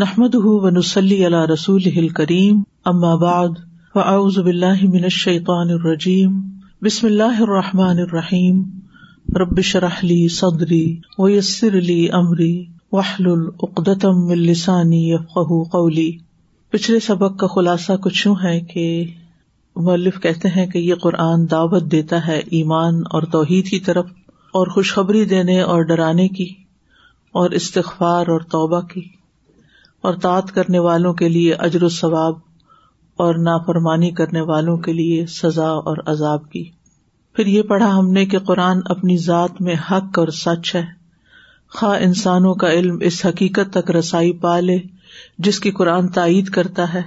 نحمد ونسلی اللہ رسول ہل کریم فاعوذ باللہ اللہ الشیطان الرجیم بسم اللہ الرحمٰن الرحیم ربش رحلی صدری و یسر علی واہل العقدم السانی قولی پچھلے سبق کا خلاصہ کچھ یوں ہے کہ مؤلف کہتے ہیں کہ یہ قرآن دعوت دیتا ہے ایمان اور توحید کی طرف اور خوشخبری دینے اور ڈرانے کی اور استغفار اور توبہ کی اور تعت کرنے والوں کے لیے اجر و ثواب اور نافرمانی کرنے والوں کے لیے سزا اور عذاب کی پھر یہ پڑھا ہم نے کہ قرآن اپنی ذات میں حق اور سچ ہے خواہ انسانوں کا علم اس حقیقت تک رسائی پا لے جس کی قرآن تائید کرتا ہے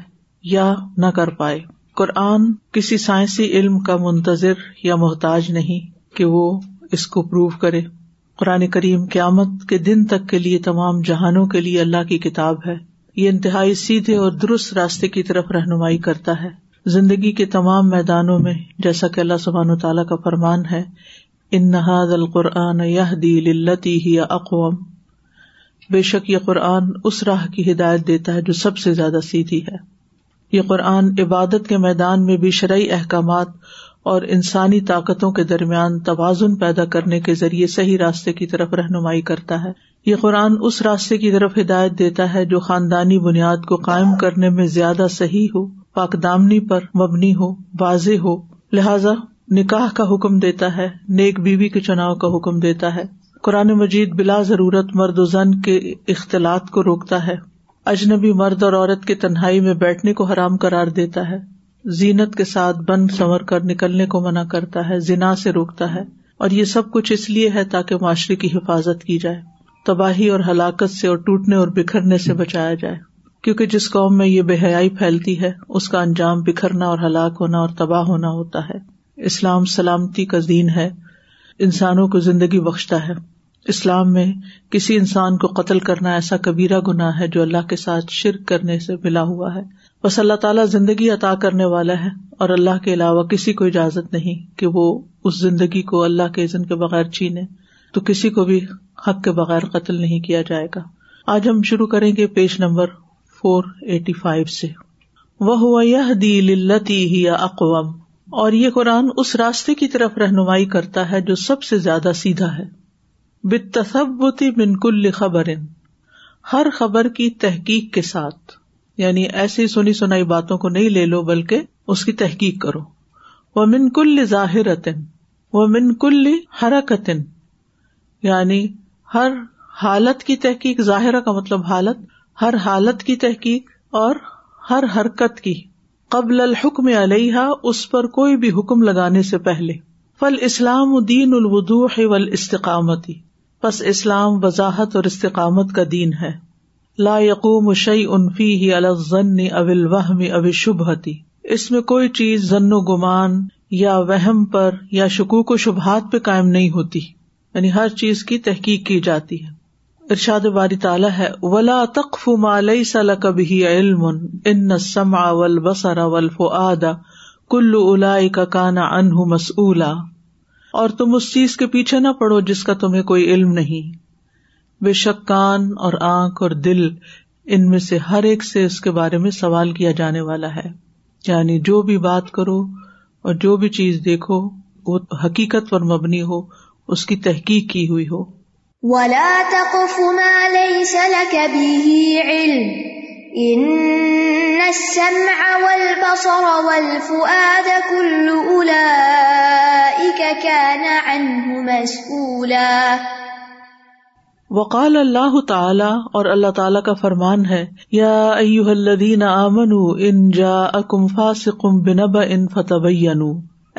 یا نہ کر پائے قرآن کسی سائنسی علم کا منتظر یا محتاج نہیں کہ وہ اس کو پروو کرے قرآن کریم قیامت کے دن تک کے لیے تمام جہانوں کے لیے اللہ کی کتاب ہے یہ انتہائی سیدھے اور درست راستے کی طرف رہنمائی کرتا ہے زندگی کے تمام میدانوں میں جیسا کہ اللہ سبحان و تعالیٰ کا فرمان ہے ان نہاد القرآن یہ دل ہی اقوام بے شک یہ قرآن اس راہ کی ہدایت دیتا ہے جو سب سے زیادہ سیدھی ہے یہ قرآن عبادت کے میدان میں بھی شرعی احکامات اور انسانی طاقتوں کے درمیان توازن پیدا کرنے کے ذریعے صحیح راستے کی طرف رہنمائی کرتا ہے یہ قرآن اس راستے کی طرف ہدایت دیتا ہے جو خاندانی بنیاد کو قائم کرنے میں زیادہ صحیح ہو پاکدامنی پر مبنی ہو واضح ہو لہذا نکاح کا حکم دیتا ہے نیک بیوی کے چناؤ کا حکم دیتا ہے قرآن مجید بلا ضرورت مرد و زن کے اختلاط کو روکتا ہے اجنبی مرد اور عورت کے تنہائی میں بیٹھنے کو حرام قرار دیتا ہے زینت کے ساتھ بند سنور کر نکلنے کو منع کرتا ہے زنا سے روکتا ہے اور یہ سب کچھ اس لیے ہے تاکہ معاشرے کی حفاظت کی جائے تباہی اور ہلاکت سے اور ٹوٹنے اور بکھرنے سے بچایا جائے کیونکہ جس قوم میں یہ بے حیائی پھیلتی ہے اس کا انجام بکھرنا اور ہلاک ہونا اور تباہ ہونا ہوتا ہے اسلام سلامتی کا دین ہے انسانوں کو زندگی بخشتا ہے اسلام میں کسی انسان کو قتل کرنا ایسا کبیرہ گناہ ہے جو اللہ کے ساتھ شرک کرنے سے ملا ہوا ہے بس اللہ تعالیٰ زندگی عطا کرنے والا ہے اور اللہ کے علاوہ کسی کو اجازت نہیں کہ وہ اس زندگی کو اللہ کے عزن کے بغیر چھینے تو کسی کو بھی حق کے بغیر قتل نہیں کیا جائے گا آج ہم شروع کریں گے page number four eighty five سے وہ ہوا یہ ہی اقوام اور یہ قرآن اس راستے کی طرف رہنمائی کرتا ہے جو سب سے زیادہ سیدھا ہے بے تصبتی بنکل خبر ہر خبر کی تحقیق کے ساتھ یعنی ایسی سنی سنائی باتوں کو نہیں لے لو بلکہ اس کی تحقیق کرو وہ من کل ظاہر وہ من کل حرکت یعنی ہر حالت کی تحقیق ظاہرہ کا مطلب حالت ہر حالت کی تحقیق اور ہر حرکت کی قبل الحکم علیہ اس پر کوئی بھی حکم لگانے سے پہلے فل اسلام دین الوضوح و استقامتی بس اسلام وضاحت اور استقامت کا دین ہے لا یقوم شعی انفی ہی الزن اول وحم اب شبہتی اس میں کوئی چیز ذن و گمان یا وہم پر یا شکوک و شبہات پہ قائم نہیں ہوتی یعنی ہر چیز کی تحقیق کی جاتی ہے ارشاد باری تعالیٰ ہے ولا تقف مالئی سل کبھی علم ان سما اول بسر اول فو آدا کلو الا کا کانا انہ مسلا اور تم اس چیز کے پیچھے نہ پڑو جس کا تمہیں کوئی علم نہیں بے شک کان اور آنکھ اور دل ان میں سے ہر ایک سے اس کے بارے میں سوال کیا جانے والا ہے یعنی جو بھی بات کرو اور جو بھی چیز دیکھو وہ حقیقت پر مبنی ہو اس کی تحقیق کی ہوئی ہو اولئك كان عنه مسؤولا وقال اللہ تعالیٰ اور اللہ تعالیٰ کا فرمان ہے یا ایو الذین بناب ان فتح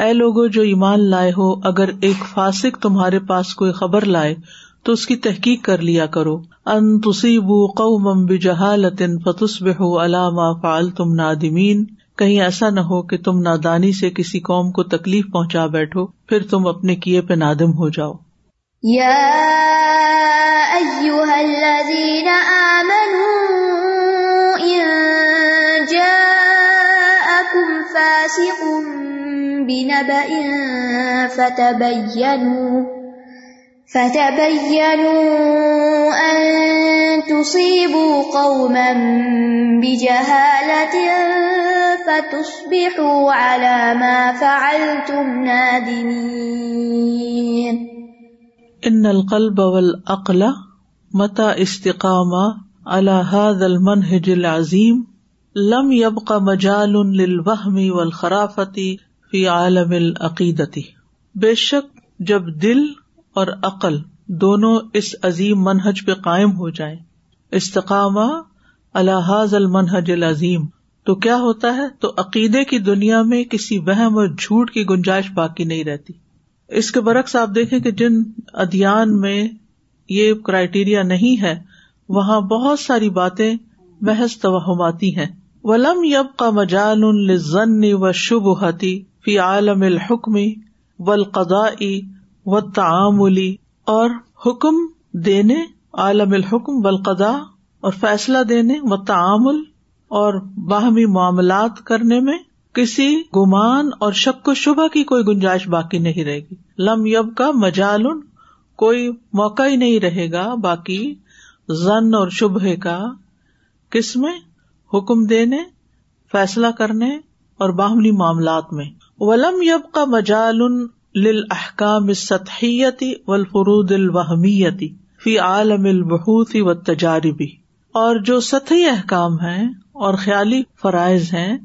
اے لوگو جو ایمان لائے ہو اگر ایک فاسک تمہارے پاس کوئی خبر لائے تو اس کی تحقیق کر لیا کرو ان تسی بو قو مم بے جہالت ان ہو اللہ ما فال تم نادمین کہیں ایسا نہ ہو کہ تم نادانی سے کسی قوم کو تکلیف پہنچا بیٹھو پھر تم اپنے کیے پہ نادم ہو جاؤ جاءكم فاسق بنبأ فتبينوا فتبينوا أن تصيبوا قوما بجهالة فتصبحوا على ما فعلتم نادمين ان القلب والعقل متا استقام الحاد زل منحج العظیم لم یب کا مجال للوهم لرافتی فی عالم العقیدتی بے شک جب دل اور عقل دونوں اس عظیم منہج پہ قائم ہو جائے استقامہ الحاظ المنہج العظیم تو کیا ہوتا ہے تو عقیدے کی دنیا میں کسی وہم اور جھوٹ کی گنجائش باقی نہیں رہتی اس کے برعکس آپ دیکھیں کہ جن ادیان میں یہ کرائٹیریا نہیں ہے وہاں بہت ساری باتیں محض توہماتی ہیں ولم یب کا مجال ضنی و شب ہتی فی عالم الحکم و القضا و تعاملی اور حکم دینے عالم الحکم بلقدا اور فیصلہ دینے و تعامل اور باہمی معاملات کرنے میں کسی گمان اور شک و شبہ کی کوئی گنجائش باقی نہیں رہے گی لم یب کا مجالن کوئی موقع ہی نہیں رہے گا باقی زن اور شبہ کا کس میں حکم دینے فیصلہ کرنے اور باہمی معاملات میں ولم یب کا مجالن لکامت و الفرود الوہمیتی فی عالم البحتی و تجاربی اور جو سطحی احکام ہیں اور خیالی فرائض ہیں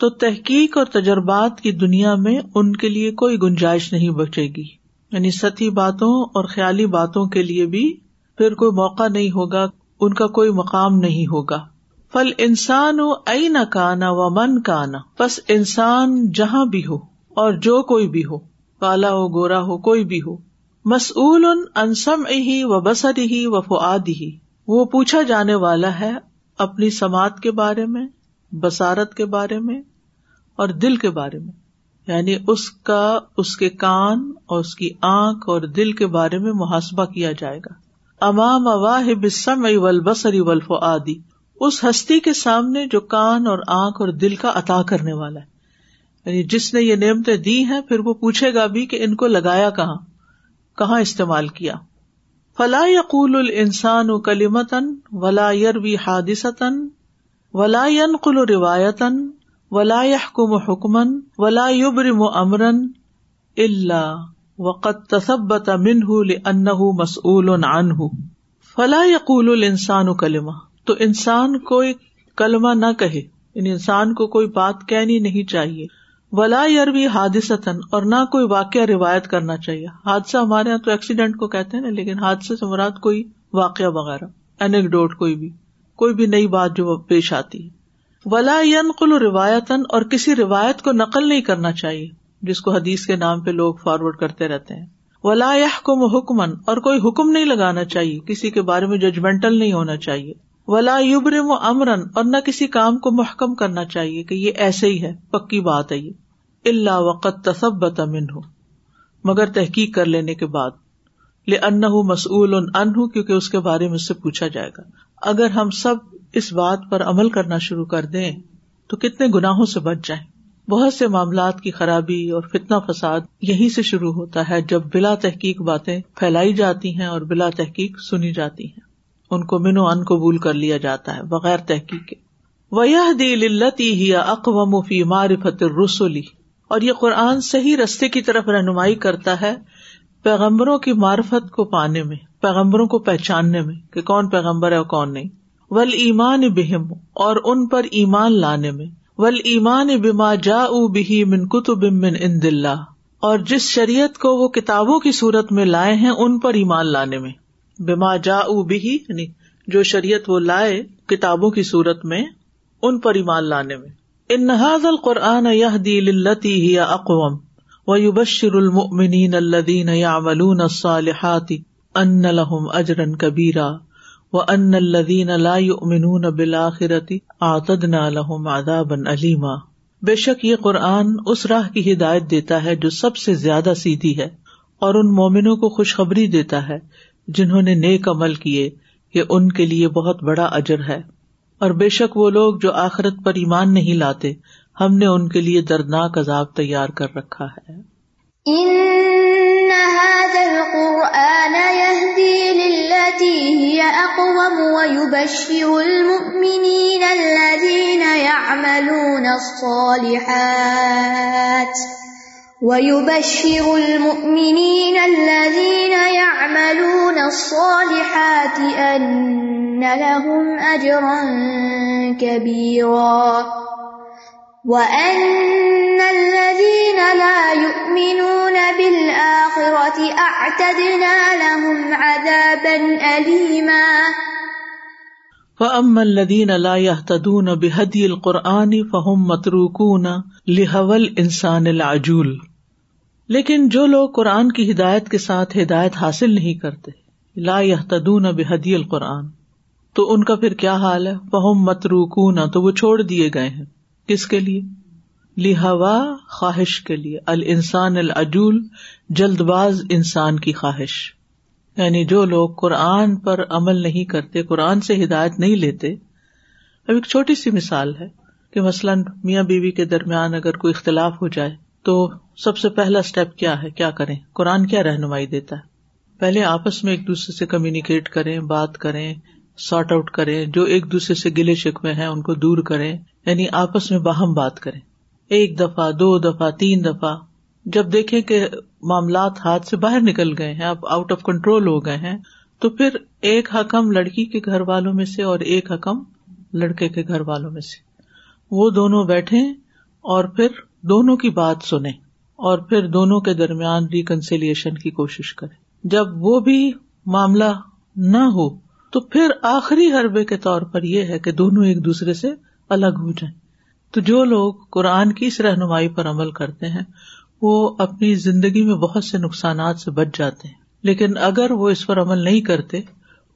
تو تحقیق اور تجربات کی دنیا میں ان کے لیے کوئی گنجائش نہیں بچے گی یعنی ستی باتوں اور خیالی باتوں کے لیے بھی پھر کوئی موقع نہیں ہوگا ان کا کوئی مقام نہیں ہوگا پھل انسان ہو ائی نہ کانا و من کا آنا بس انسان جہاں بھی ہو اور جو کوئی بھی ہو کالا ہو گورا ہو کوئی بھی ہو مسول ان انسم ہی و بسر ہی و فعاد ہی وہ پوچھا جانے والا ہے اپنی سماعت کے بارے میں بسارت کے بارے میں اور دل کے بارے میں یعنی اس کا اس کے کان اور اس کی آنکھ اور دل کے بارے میں محاسبہ کیا جائے گا امام آدی اس ہستی کے سامنے جو کان اور آنکھ اور دل کا عطا کرنے والا ہے یعنی جس نے یہ نعمتیں دی ہیں پھر وہ پوچھے گا بھی کہ ان کو لگایا کہاں کہاں استعمال کیا یقول السان و کلیمتن ولا قل و روایتن ولا و حکمن ولا و امرن اللہ وقت تصبت منہ لانه مسؤول و نان فلا یقول انسان و کلما تو انسان کوئی کلمہ نہ کہے ان یعنی انسان کو کوئی بات کہنی نہیں چاہیے ولا یروی حادثتاً اور نہ کوئی واقعہ روایت کرنا چاہیے حادثہ ہمارے یہاں تو ایکسیڈینٹ کو کہتے ہیں لیکن حادثے سے مراد کوئی واقعہ وغیرہ اینک ڈوٹ کوئی بھی کوئی بھی نئی بات جو پیش آتی ہے ولا کو روایتن اور کسی روایت کو نقل نہیں کرنا چاہیے جس کو حدیث کے نام پہ لوگ فارورڈ کرتے رہتے ہیں ولا کو حکمن اور کوئی حکم نہیں لگانا چاہیے کسی کے بارے میں ججمنٹل نہیں ہونا چاہیے ولا یبرم امرن اور نہ کسی کام کو محکم کرنا چاہیے کہ یہ ایسے ہی ہے پکی بات ہے یہ اللہ وقت تسبت امن ہو مگر تحقیق کر لینے کے بعد لے ان مسول ان ہوں کیونکہ اس کے بارے میں اس سے پوچھا جائے گا اگر ہم سب اس بات پر عمل کرنا شروع کر دیں تو کتنے گناہوں سے بچ جائیں بہت سے معاملات کی خرابی اور فتنا فساد یہیں سے شروع ہوتا ہے جب بلا تحقیق باتیں پھیلائی جاتی ہیں اور بلا تحقیق سنی جاتی ہیں ان کو منو ان قبول کر لیا جاتا ہے بغیر تحقیق ویاح دلتیا اق ہی مفی مار معرفت رسولی اور یہ قرآن صحیح رستے کی طرف رہنمائی کرتا ہے پیغمبروں کی معرفت کو پانے میں پیغمبروں کو پہچاننے میں کہ کون پیغمبر ہے اور کون نہیں ول ایمان بہم اور ان پر ایمان لانے میں ول ایمان بما جا بہی من کتب من ان دلہ اور جس شریعت کو وہ کتابوں کی صورت میں لائے ہیں ان پر ایمان لانے میں بما جا بہی یعنی جو شریعت وہ لائے کتابوں کی صورت میں ان پر ایمان لانے میں ان نہاز القرآن یہ دل ہی اقوام و وشر الدین یا ملون ان لہم اجرن کبیرا علیما بے شک یہ قرآن اس راہ کی ہدایت دیتا ہے جو سب سے زیادہ سیدھی ہے اور ان مومنوں کو خوشخبری دیتا ہے جنہوں نے نیک عمل کیے یہ ان کے لیے بہت بڑا اجر ہے اور بے شک وہ لوگ جو آخرت پر ایمان نہیں لاتے ہم نے ان کے لیے دردناک عذاب تیار کر رکھا ہے ان هذا يهدي للتي هي اقوم ويبشر المؤمنين الذين يعملون الصالحات ويبشر المؤمنين الذين يعملون الصالحات ان لهم اجرا كبيرا الَّذِينَ تدون يَهْتَدُونَ حدی القرآنی فہم متروکون لہول انسان الْعَجُولِ لیکن جو لوگ قرآن کی ہدایت کے ساتھ ہدایت حاصل نہیں کرتے لا تدون بهدي القرآن تو ان کا پھر کیا حال ہے متروکون تو وہ چھوڑ دیے گئے ہیں کس کے لیے لہوا خواہش کے لیے الانسان العجول جلد باز انسان کی خواہش یعنی جو لوگ قرآن پر عمل نہیں کرتے قرآن سے ہدایت نہیں لیتے اب ایک چھوٹی سی مثال ہے کہ مثلاً میاں بیوی کے درمیان اگر کوئی اختلاف ہو جائے تو سب سے پہلا اسٹیپ کیا ہے کیا کریں قرآن کیا رہنمائی دیتا ہے پہلے آپس میں ایک دوسرے سے کمیونیکیٹ کریں بات کریں سارٹ آؤٹ کریں جو ایک دوسرے سے گلے شکوے ہیں ان کو دور کریں یعنی آپس میں باہم بات کریں ایک دفعہ دو دفعہ تین دفعہ جب دیکھیں کہ معاملات ہاتھ سے باہر نکل گئے ہیں اب آؤٹ آف کنٹرول ہو گئے ہیں تو پھر ایک حکم لڑکی کے گھر والوں میں سے اور ایک حکم لڑکے کے گھر والوں میں سے وہ دونوں بیٹھے اور پھر دونوں کی بات سنیں اور پھر دونوں کے درمیان ریکنسیلیشن کی کوشش کرے جب وہ بھی معاملہ نہ ہو تو پھر آخری حربے کے طور پر یہ ہے کہ دونوں ایک دوسرے سے الگ ہو جائیں تو جو لوگ قرآن کی اس رہنمائی پر عمل کرتے ہیں وہ اپنی زندگی میں بہت سے نقصانات سے بچ جاتے ہیں لیکن اگر وہ اس پر عمل نہیں کرتے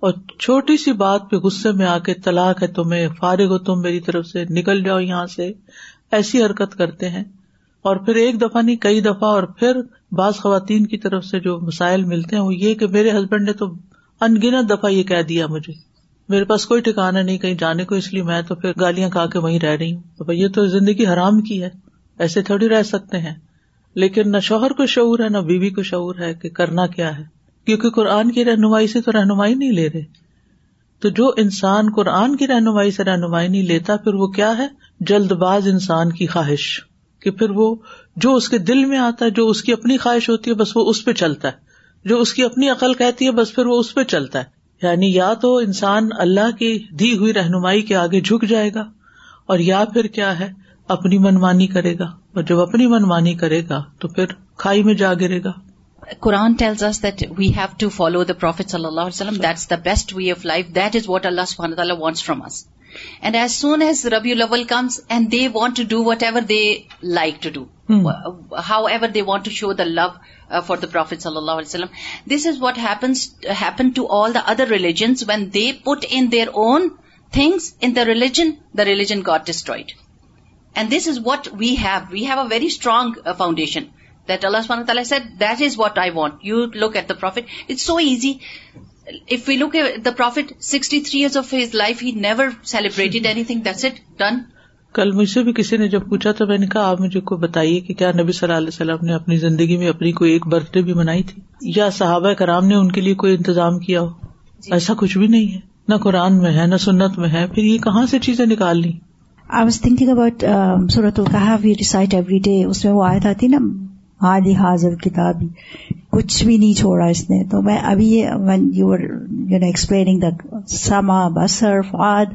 اور چھوٹی سی بات پہ غصے میں آ کے طلاق ہے تمہیں فارغ ہو تم میری طرف سے نکل جاؤ یہاں سے ایسی حرکت کرتے ہیں اور پھر ایک دفعہ نہیں کئی دفعہ اور پھر بعض خواتین کی طرف سے جو مسائل ملتے ہیں وہ یہ کہ میرے ہسبینڈ نے تو انگنت دفعہ یہ کہہ دیا مجھے میرے پاس کوئی ٹھکانا نہیں کہیں جانے کو اس لیے میں تو پھر گالیاں کھا کے وہیں رہ رہی ہوں تو یہ تو زندگی حرام کی ہے ایسے تھوڑی رہ سکتے ہیں لیکن نہ شوہر کو شعور ہے نہ بیوی کو شعور ہے کہ کرنا کیا ہے کیونکہ قرآن کی رہنمائی سے تو رہنمائی نہیں لے رہے تو جو انسان قرآن کی رہنمائی سے رہنمائی نہیں لیتا پھر وہ کیا ہے جلد باز انسان کی خواہش کہ پھر وہ جو اس کے دل میں آتا ہے جو اس کی اپنی خواہش ہوتی ہے بس وہ اس پہ چلتا ہے جو اس کی اپنی عقل کہتی ہے بس پھر وہ اس پہ چلتا ہے یعنی یا تو انسان اللہ کی دی ہوئی رہنمائی کے آگے جھک جائے گا اور یا پھر کیا ہے اپنی منمانی کرے گا اور جب اپنی منمانی کرے گا تو پھر کھائی میں جا گرے گا قرآن tells is that we have to follow the prophet صلی اللہ علیہ وسلم that is the best way of life that is what اللہ سبحانہ تعالی wants from us And as soon as Rabiul Awwal comes and they want to do whatever they like to do, hmm. however they want to show the love uh, for the Prophet sallallahu alaihi wasallam. This is what uh, happened to all the other religions. When they put in their own things in the religion got destroyed. And this is what we have. We have a very strong uh, foundation that Allah subhanahu wa ta'ala said, that is what I want. You look at the Prophet. It's so easy. if we look at the Prophet, 63 years of his life, he never celebrated anything. That's it. Done. کل مجھ سے بھی کسی نے جب پوچھا تو میں نے کہا آپ مجھے کو بتائیے کہ کیا نبی صلی اللہ علیہ وسلم نے اپنی زندگی میں اپنی کوئی ایک برتھ ڈے بھی منائی تھی یا صحابہ کرام نے ان کے لیے کوئی انتظام کیا ہو جی. ایسا کچھ بھی نہیں ہے نہ قرآن میں ہے نہ سنت میں ہے پھر یہ کہاں سے چیزیں نکال لی آئی واز تھنکنگ اباؤٹ سورت القحا وی ڈیسائڈ ایوری ڈے اس میں وہ آیا تھی نا دِ حاضر کتاب کچھ بھی نہیں چھوڑا اس نے تو میں ابھی when you you know explaining the سما بسر فاد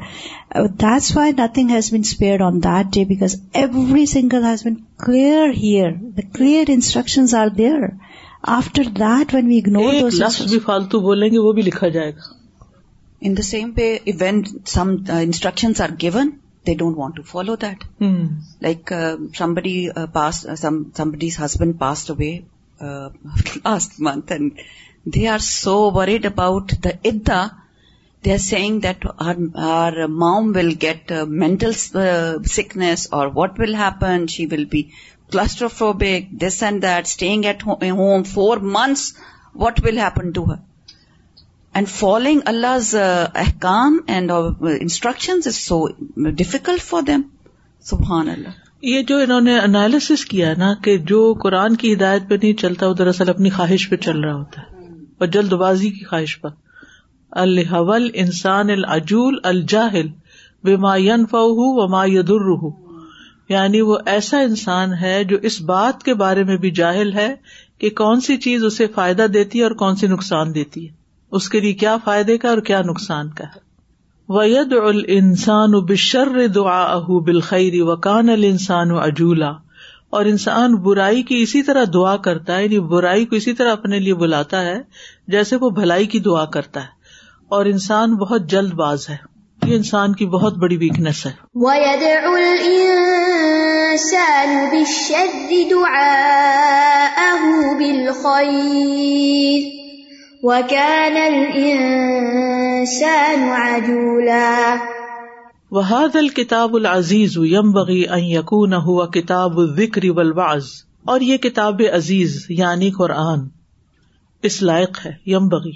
that's why nothing has been spare on that day because every single has been clear here the clear instruction are there after that when we ignore بھی فالتو بولیں گے وہ بھی لکھا جائے گا in the same pay some instruction are given they don't want to follow that. Hmm. Like uh, uh, uh, somebody's husband passed away last month, and they are so worried about the iddah. They are saying that our mom will get mental sickness, or what will happen? She will be claustrophobic, this and that, staying at home 4 months. What will happen to her? And and following احکام instruction for them سبحان اللہ یہ جو انہوں نے analysis کیا نا کہ جو قرآن کی ہدایت پہ نہیں چلتا وہ دراصل اپنی خواہش پہ چل رہا ہوتا ہے اور جلد بازی کی خواہش پر الحول انسان العجول الجاہل بے ماین فا و ما یدر یعنی وہ ایسا انسان ہے جو اس بات کے بارے میں بھی جاہل ہے کہ کون سی چیز اسے فائدہ دیتی ہے اور کون سی نقصان دیتی ہے اس کے لیے کیا فائدے کا اور کیا نقصان کا ہے وید السان و بشر اہ بل خیر وکان ال انسان اور انسان برائی کی اسی طرح دعا کرتا ہے یعنی برائی کو اسی طرح اپنے لیے بلاتا ہے جیسے وہ بھلائی کی دعا کرتا ہے اور انسان بہت جلد باز ہے یہ انسان کی بہت بڑی ویکنیس ہے وید وہ کتاب عزیز یقون ہوا کتاب والوعظ اور یہ کتاب عزیز یعنی قرآن اس لائق ہے یم ان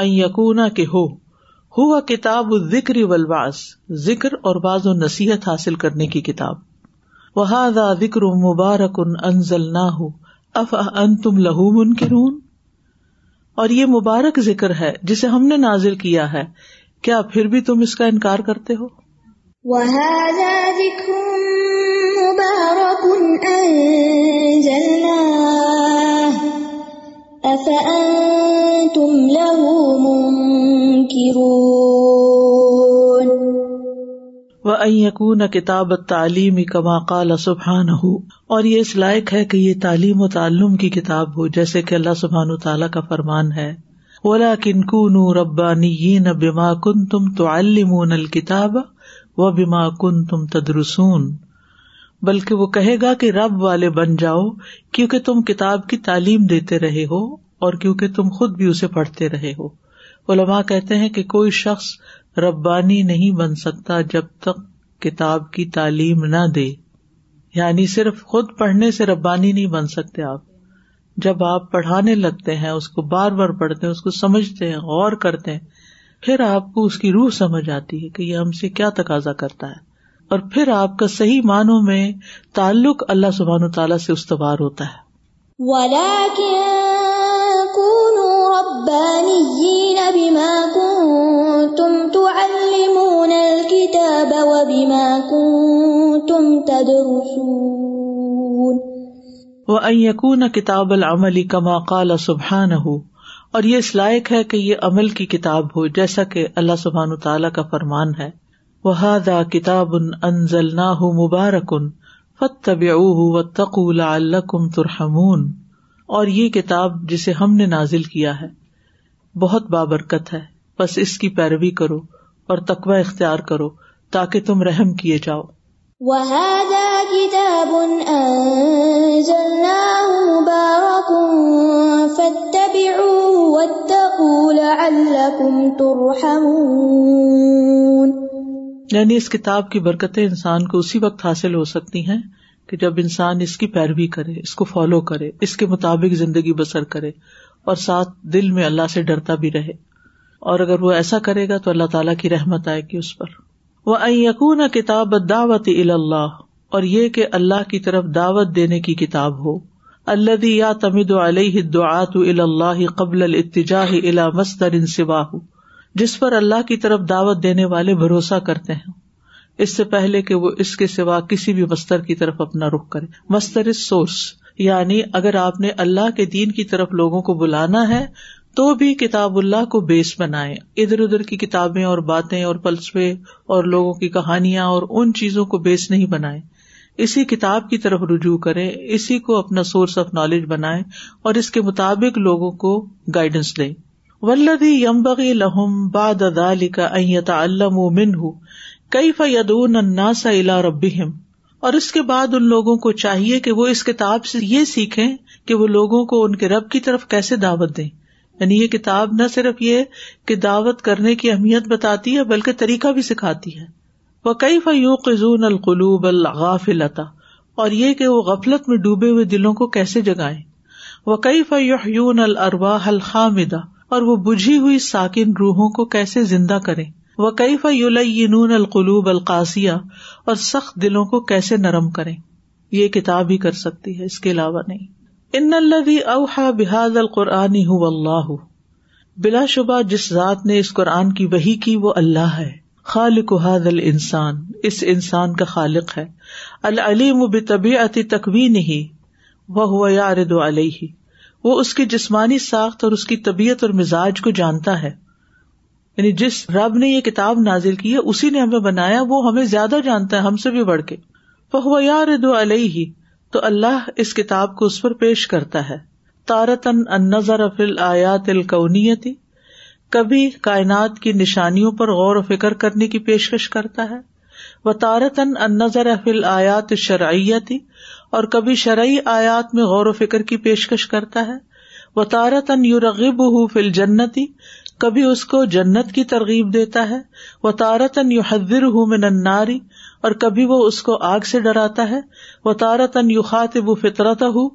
این یقون کے ہو ہوا کتاب ذکر ذکر اور بعض و نصیحت حاصل کرنے کی کتاب وحادہ ذکر مبارک انزل نہ ہو اف ان تم لہو منکرون اور یہ مبارک ذکر ہے جسے ہم نے نازل کیا ہے کیا پھر بھی تم اس کا انکار کرتے ہو وَهَذَا ذِكْرٌ مُبَارَكٌ تم لو لَهُ کی رو یقون کتاب تعلیمی کما قال سبحان ہو اور یہ اس لائق ہے کہ یہ تعلیم و تعلم کی کتاب ہو جیسے کہ اللہ سبحان و تعالیٰ کا فرمان ہے کن تم تو کتاب و بیما کن تم تدرسون بلکہ وہ کہے گا کہ رب والے بن جاؤ کیونکہ تم کتاب کی تعلیم دیتے رہے ہو اور کیونکہ تم خود بھی اسے پڑھتے رہے ہو علماء کہتے ہیں کہ کوئی شخص ربانی نہیں بن سکتا جب تک کتاب کی تعلیم نہ دے یعنی صرف خود پڑھنے سے ربانی نہیں بن سکتے آپ جب آپ پڑھانے لگتے ہیں اس کو بار بار پڑھتے ہیں اس کو سمجھتے ہیں غور کرتے ہیں پھر آپ کو اس کی روح سمجھ آتی ہے کہ یہ ہم سے کیا تقاضا کرتا ہے اور پھر آپ کا صحیح معنوں میں تعلق اللہ سبحان و تعالیٰ سے استوار ہوتا ہے بما تعلمون الكتاب كنتم تدرسون وأن يكون کتاب العمل کما قال سبحانه اور یہ اس لائق ہے کہ یہ عمل کی کتاب ہو جیسا کہ اللہ سبحان تعالیٰ کا فرمان ہے وہ دا کتاب انزل نہ مبارکن فتب و تقو اللہ القم ترحمون اور یہ کتاب جسے ہم نے نازل کیا ہے بہت بابرکت ہے بس اس کی پیروی کرو اور تقوا اختیار کرو تاکہ تم رحم کیے جاؤ تُرْحَمُونَ یعنی اس کتاب کی برکتیں انسان کو اسی وقت حاصل ہو سکتی ہیں کہ جب انسان اس کی پیروی کرے اس کو فالو کرے اس کے مطابق زندگی بسر کرے اور ساتھ دل میں اللہ سے ڈرتا بھی رہے اور اگر وہ ایسا کرے گا تو اللہ تعالیٰ کی رحمت آئے گی اس پر وہ یقون کتاب دعوت الا اللہ اور یہ کہ اللہ کی طرف دعوت دینے کی کتاب ہو اللہ یا تمد علیہ دعات اللہ قبل التجاہ الا مستر جس پر اللہ کی طرف دعوت دینے والے بھروسہ کرتے ہیں اس سے پہلے کہ وہ اس کے سوا کسی بھی مستر کی طرف اپنا رخ کرے مستر سورس یعنی اگر آپ نے اللہ کے دین کی طرف لوگوں کو بلانا ہے تو بھی کتاب اللہ کو بیس بنائے ادھر ادھر کی کتابیں اور باتیں اور فلسفے اور لوگوں کی کہانیاں اور ان چیزوں کو بیس نہیں بنائے اسی کتاب کی طرف رجوع کرے اسی کو اپنا سورس آف نالج بنائے اور اس کے مطابق لوگوں کو گائیڈنس دے ولدی یمبی لہم باد با دلّ کئی اناسا الا ربیم اور اس کے بعد ان لوگوں کو چاہیے کہ وہ اس کتاب سے یہ سیکھے کہ وہ لوگوں کو ان کے رب کی طرف کیسے دعوت دے یعنی یہ کتاب نہ صرف یہ کہ دعوت کرنے کی اہمیت بتاتی ہے بلکہ طریقہ بھی سکھاتی ہے وہ کئی فیو قزون القلوب الغاف لتا اور یہ کہ وہ غفلت میں ڈوبے ہوئے دلوں کو کیسے جگائے وہ کئی فیون الروا الخامدہ اور وہ بجھی ہوئی ساکن روحوں کو کیسے زندہ کرے وہ وقف القلوب القاسیہ اور سخت دلوں کو کیسے نرم کرے یہ کتاب ہی کر سکتی ہے اس کے علاوہ نہیں ان الدی اوہ بحاد القرآنی بلا شبہ جس ذات نے اس قرآن کی وہی کی وہ اللہ ہے خالق حاد ال انسان اس انسان کا خالق ہے العلیم مبی عطی تقوی نہیں وہ ہوا یارد علیہ وہ اس کی جسمانی ساخت اور اس کی طبیعت اور مزاج کو جانتا ہے یعنی جس رب نے یہ کتاب نازل کی ہے اسی نے ہمیں بنایا وہ ہمیں زیادہ جانتا ہے ہم سے بھی بڑھ کے فہو علیہ تو اللہ اس کتاب کو اس پر پیش کرتا ہے تارتن فل آیات ال کبھی کائنات کی نشانیوں پر غور و فکر کرنے کی پیشکش کرتا ہے و تارتن ان نظر فل آیات شرعیتی اور کبھی شرعی آیات میں غور و فکر کی پیشکش کرتا ہے وہ تارتن یو رغیب فل جنتی کبھی اس کو جنت کی ترغیب دیتا ہے وہ تارتن یو حدر ہوں میں نناری اور کبھی وہ اس کو آگ سے ڈراتا ہے وہ تارتن خاطب و فطرت ہوں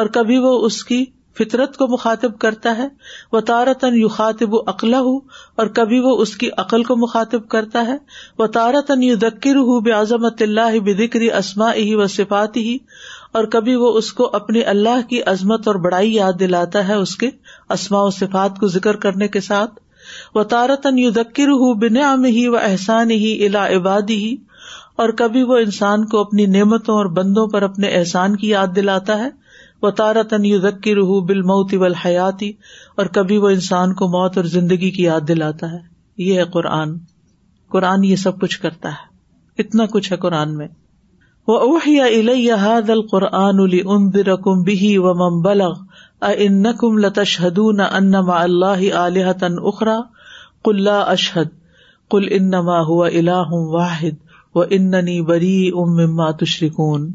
اور کبھی وہ اس کی فطرت کو مخاطب کرتا ہے وہ تارتن یو و عقلا ہوں اور کبھی وہ اس کی عقل کو مخاطب کرتا ہے وہ تارتن یو دکر بے عظمت اللہ بکری اسما ہی و صفاتی اور کبھی وہ اس کو اپنے اللہ کی عظمت اور بڑائی یاد دلاتا ہے اس کے اسماء و صفات کو ذکر کرنے کے ساتھ وہ تارتن یو دکر ہُو بنا ہی و احسان ہی الا عبادی ہی اور کبھی وہ انسان کو اپنی نعمتوں اور بندوں پر اپنے احسان کی یاد دلاتا ہے وہ تارتن یو دکر ہُو بل موتی و حیاتی اور کبھی وہ انسان کو موت اور زندگی کی یاد دلاتا ہے یہ ہے قرآن قرآن یہ سب کچھ کرتا ہے اتنا کچھ ہے قرآن میں اشد کل انما ہوا واحد بری ام مما تشركون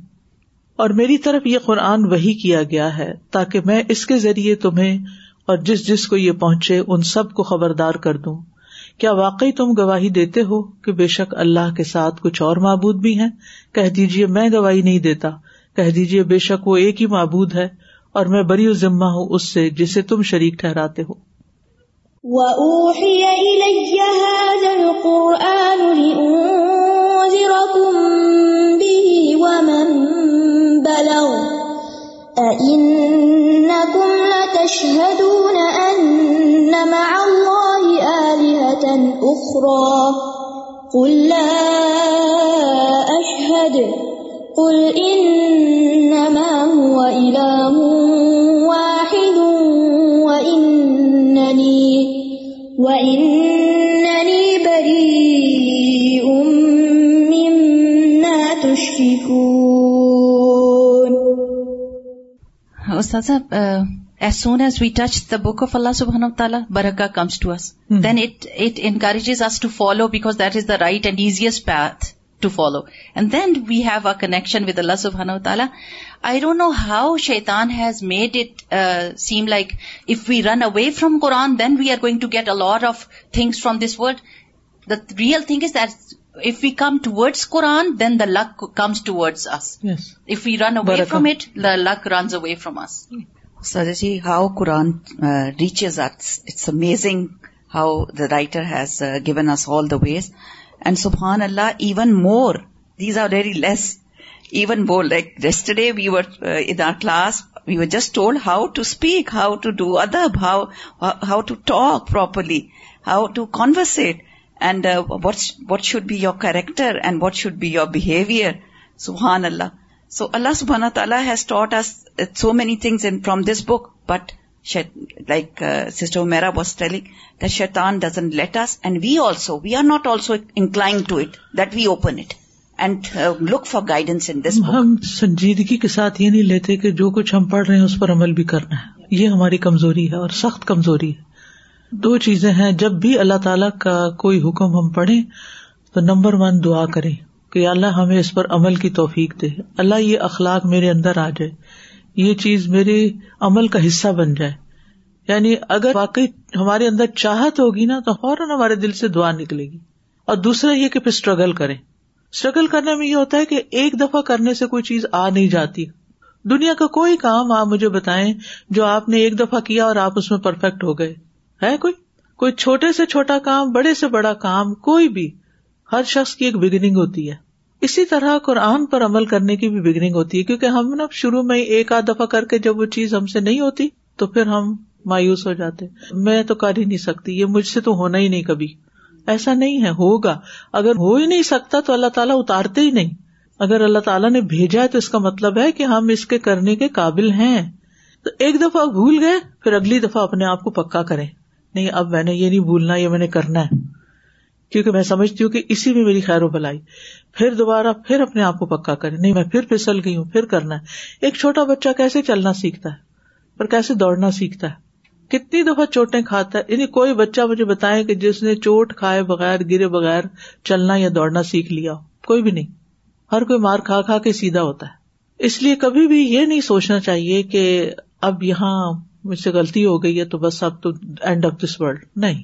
اور میری طرف یہ قرآن وہی کیا گیا ہے تاکہ میں اس کے ذریعے تمہیں اور جس جس کو یہ پہنچے ان سب کو خبردار کر دوں کیا واقعی تم گواہی دیتے ہو کہ بے شک اللہ کے ساتھ کچھ اور معبود بھی ہیں کہہ دیجیے میں گواہی نہیں دیتا کہہ دیجیے بے شک وہ ایک ہی معبود ہے اور میں بری ذمہ ہوں اس سے جسے تم شریک ٹھہراتے ہو وَأُوحِيَ قل قل لا هو إله واحد وإنني وإنني بريء مما تشركون صاحب as soon as we touch the book of Allah subhanahu wa ta'ala, barakah comes to us. Mm-hmm. Then it encourages us to follow, because that is the right and easiest path to follow. And then we have our connection with Allah subhanahu wa ta'ala. I don't know how shaitan has made it uh, seem like if we run away from Quran, then we are going to get a lot of things from this world. The real thing is that if we come towards Quran, then the luck comes towards us. Yes. If we run away from it, the luck runs away from us. Hmm. سرجی how Quran reaches at it's amazing how the writer has given us all the ways and سبحان اللہ even more these are very less even more like the we were in our class we were just told how to speak how to do ادب how how to talk properly how to converse and what should be your character and what should be your behaviour سبحان اللہ so اللہ تعالیٰ has taught تعالیٰ so main thing from this book but like sister میرا was telling the شیتان doesn't let us and we also we are not also incline to it that we open it and look for guidance in this ہم سنجیدگی کے ساتھ یہ نہیں لیتے کہ جو کچھ ہم پڑھ رہے ہیں اس پر عمل بھی کرنا ہے یہ ہماری کمزوری ہے اور سخت کمزوری ہے دو چیزیں ہیں جب بھی اللہ تعالیٰ کا کوئی حکم ہم پڑھیں تو نمبر ون دعا کریں کہ اللہ ہمیں اس پر عمل کی توفیق دے اللہ یہ اخلاق میرے اندر آ جائے یہ چیز میرے عمل کا حصہ بن جائے یعنی اگر واقعی ہمارے اندر چاہت ہوگی نا تو فوراً ہمارے دل سے دعا نکلے گی اور دوسرا یہ کہ پھر اسٹرگل کریں اسٹرگل کرنے میں یہ ہوتا ہے کہ ایک دفعہ کرنے سے کوئی چیز آ نہیں جاتی دنیا کا کوئی کام آپ مجھے بتائیں جو آپ نے ایک دفعہ کیا اور آپ اس میں پرفیکٹ ہو گئے ہے کوئی کوئی چھوٹے سے چھوٹا کام بڑے سے بڑا کام کوئی بھی ہر شخص کی ایک بگننگ ہوتی ہے اسی طرح قرآن پر عمل کرنے کی بھی بگننگ ہوتی ہے کیونکہ ہم نا شروع میں ایک آدھ دفعہ کر کے جب وہ چیز ہم سے نہیں ہوتی تو پھر ہم مایوس ہو جاتے میں تو کر ہی نہیں سکتی یہ مجھ سے تو ہونا ہی نہیں کبھی ایسا نہیں ہے ہوگا اگر ہو ہی نہیں سکتا تو اللہ تعالیٰ اتارتے ہی نہیں اگر اللہ تعالیٰ نے بھیجا ہے تو اس کا مطلب ہے کہ ہم اس کے کرنے کے قابل ہیں تو ایک دفعہ بھول گئے پھر اگلی دفعہ اپنے آپ کو پکا کریں نہیں اب میں نے یہ نہیں بھولنا یہ میں نے کرنا ہے کیونکہ میں سمجھتی ہوں کہ اسی میں میری خیر و بلائی پھر دوبارہ پھر اپنے آپ کو پکا کرے نہیں میں پھر پھسل گئی ہوں پھر کرنا ہے ایک چھوٹا بچہ کیسے چلنا سیکھتا ہے اور کیسے دوڑنا سیکھتا ہے کتنی دفعہ چوٹیں کھاتا ہے یعنی کوئی بچہ مجھے بتائے کہ جس نے چوٹ کھائے بغیر گرے بغیر چلنا یا دوڑنا سیکھ لیا ہو کوئی بھی نہیں ہر کوئی مار کھا کھا کے سیدھا ہوتا ہے اس لیے کبھی بھی یہ نہیں سوچنا چاہیے کہ اب یہاں مجھ سے غلطی ہو گئی ہے تو بس اب تو اینڈ آف دس ولڈ نہیں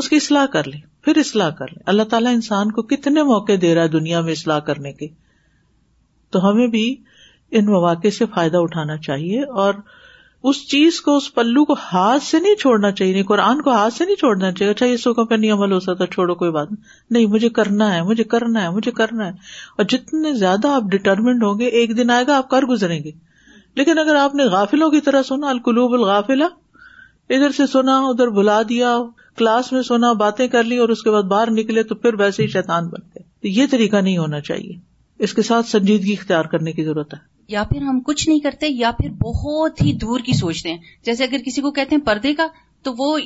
اس کی اصلاح کر لیں پھر اصلاح کر لے اللہ تعالیٰ انسان کو کتنے موقع دے رہا ہے دنیا میں اصلاح کرنے کے تو ہمیں بھی ان مواقع سے فائدہ اٹھانا چاہیے اور اس چیز کو اس پلو کو ہاتھ سے نہیں چھوڑنا چاہیے یعنی قرآن کو ہاتھ سے نہیں چھوڑنا چاہیے اچھا یہ سوکھا پہ نہیں عمل ہو سکتا چھوڑو کوئی بات نہیں مجھے کرنا ہے مجھے کرنا ہے مجھے کرنا ہے اور جتنے زیادہ آپ ڈٹرمنٹ ہوں گے ایک دن آئے گا آپ کر گزریں گے لیکن اگر آپ نے غافلوں کی طرح سنا القلوب الغافلا ادھر سے سنا ادھر بلا دیا کلاس میں سنا باتیں کر لی اور اس کے بعد باہر نکلے تو پھر ویسے ہی شیتان بن گئے یہ طریقہ نہیں ہونا چاہیے اس کے ساتھ سنجیدگی اختیار کرنے کی ضرورت ہے یا پھر ہم کچھ نہیں کرتے یا پھر بہت ہی دور کی سوچتے ہیں جیسے اگر کسی کو کہتے ہیں پردے کا تو وہ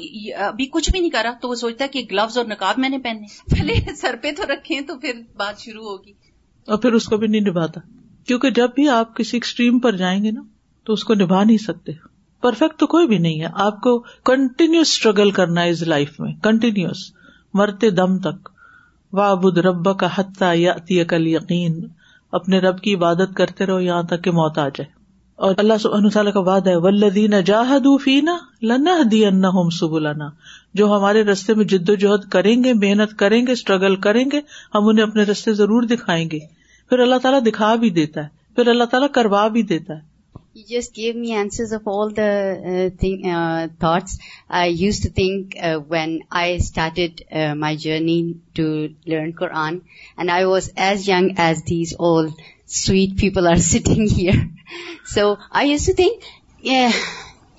ابھی کچھ بھی نہیں کرا تو وہ سوچتا کہ گلوز اور نقاب میں نے پہننے سر پہ تو رکھے تو پھر بات شروع ہوگی اور پھر اس کو بھی نہیں نبھاتا کیونکہ جب بھی آپ کسی ایکسٹریم پر جائیں گے نا تو اس کو نبھا نہیں سکتے پرفیکٹ تو کوئی بھی نہیں ہے آپ کو کنٹینیوس اسٹرگل کرنا ہے اس لائف میں کنٹینیوس مرتے دم تک وابد رب کا حتہ یا کل یقین اپنے رب کی عبادت کرتے رہو یہاں تک کہ موت آ جائے اور اللہ تعالیٰ کا وعدہ ہے ولدین جاہد فینا لنا ہوم جاہدینا جو ہمارے رستے میں جد و جہد کریں گے محنت کریں گے اسٹرگل کریں گے ہم انہیں اپنے رستے ضرور دکھائیں گے پھر اللہ تعالیٰ دکھا بھی دیتا ہے پھر اللہ تعالیٰ کروا بھی دیتا ہے You just gave me answers of all the uh, uh, thoughts I used to think uh, when I started my journey to learn Quran, and I was as young as these old sweet people are sitting here. So I used to think, yeah,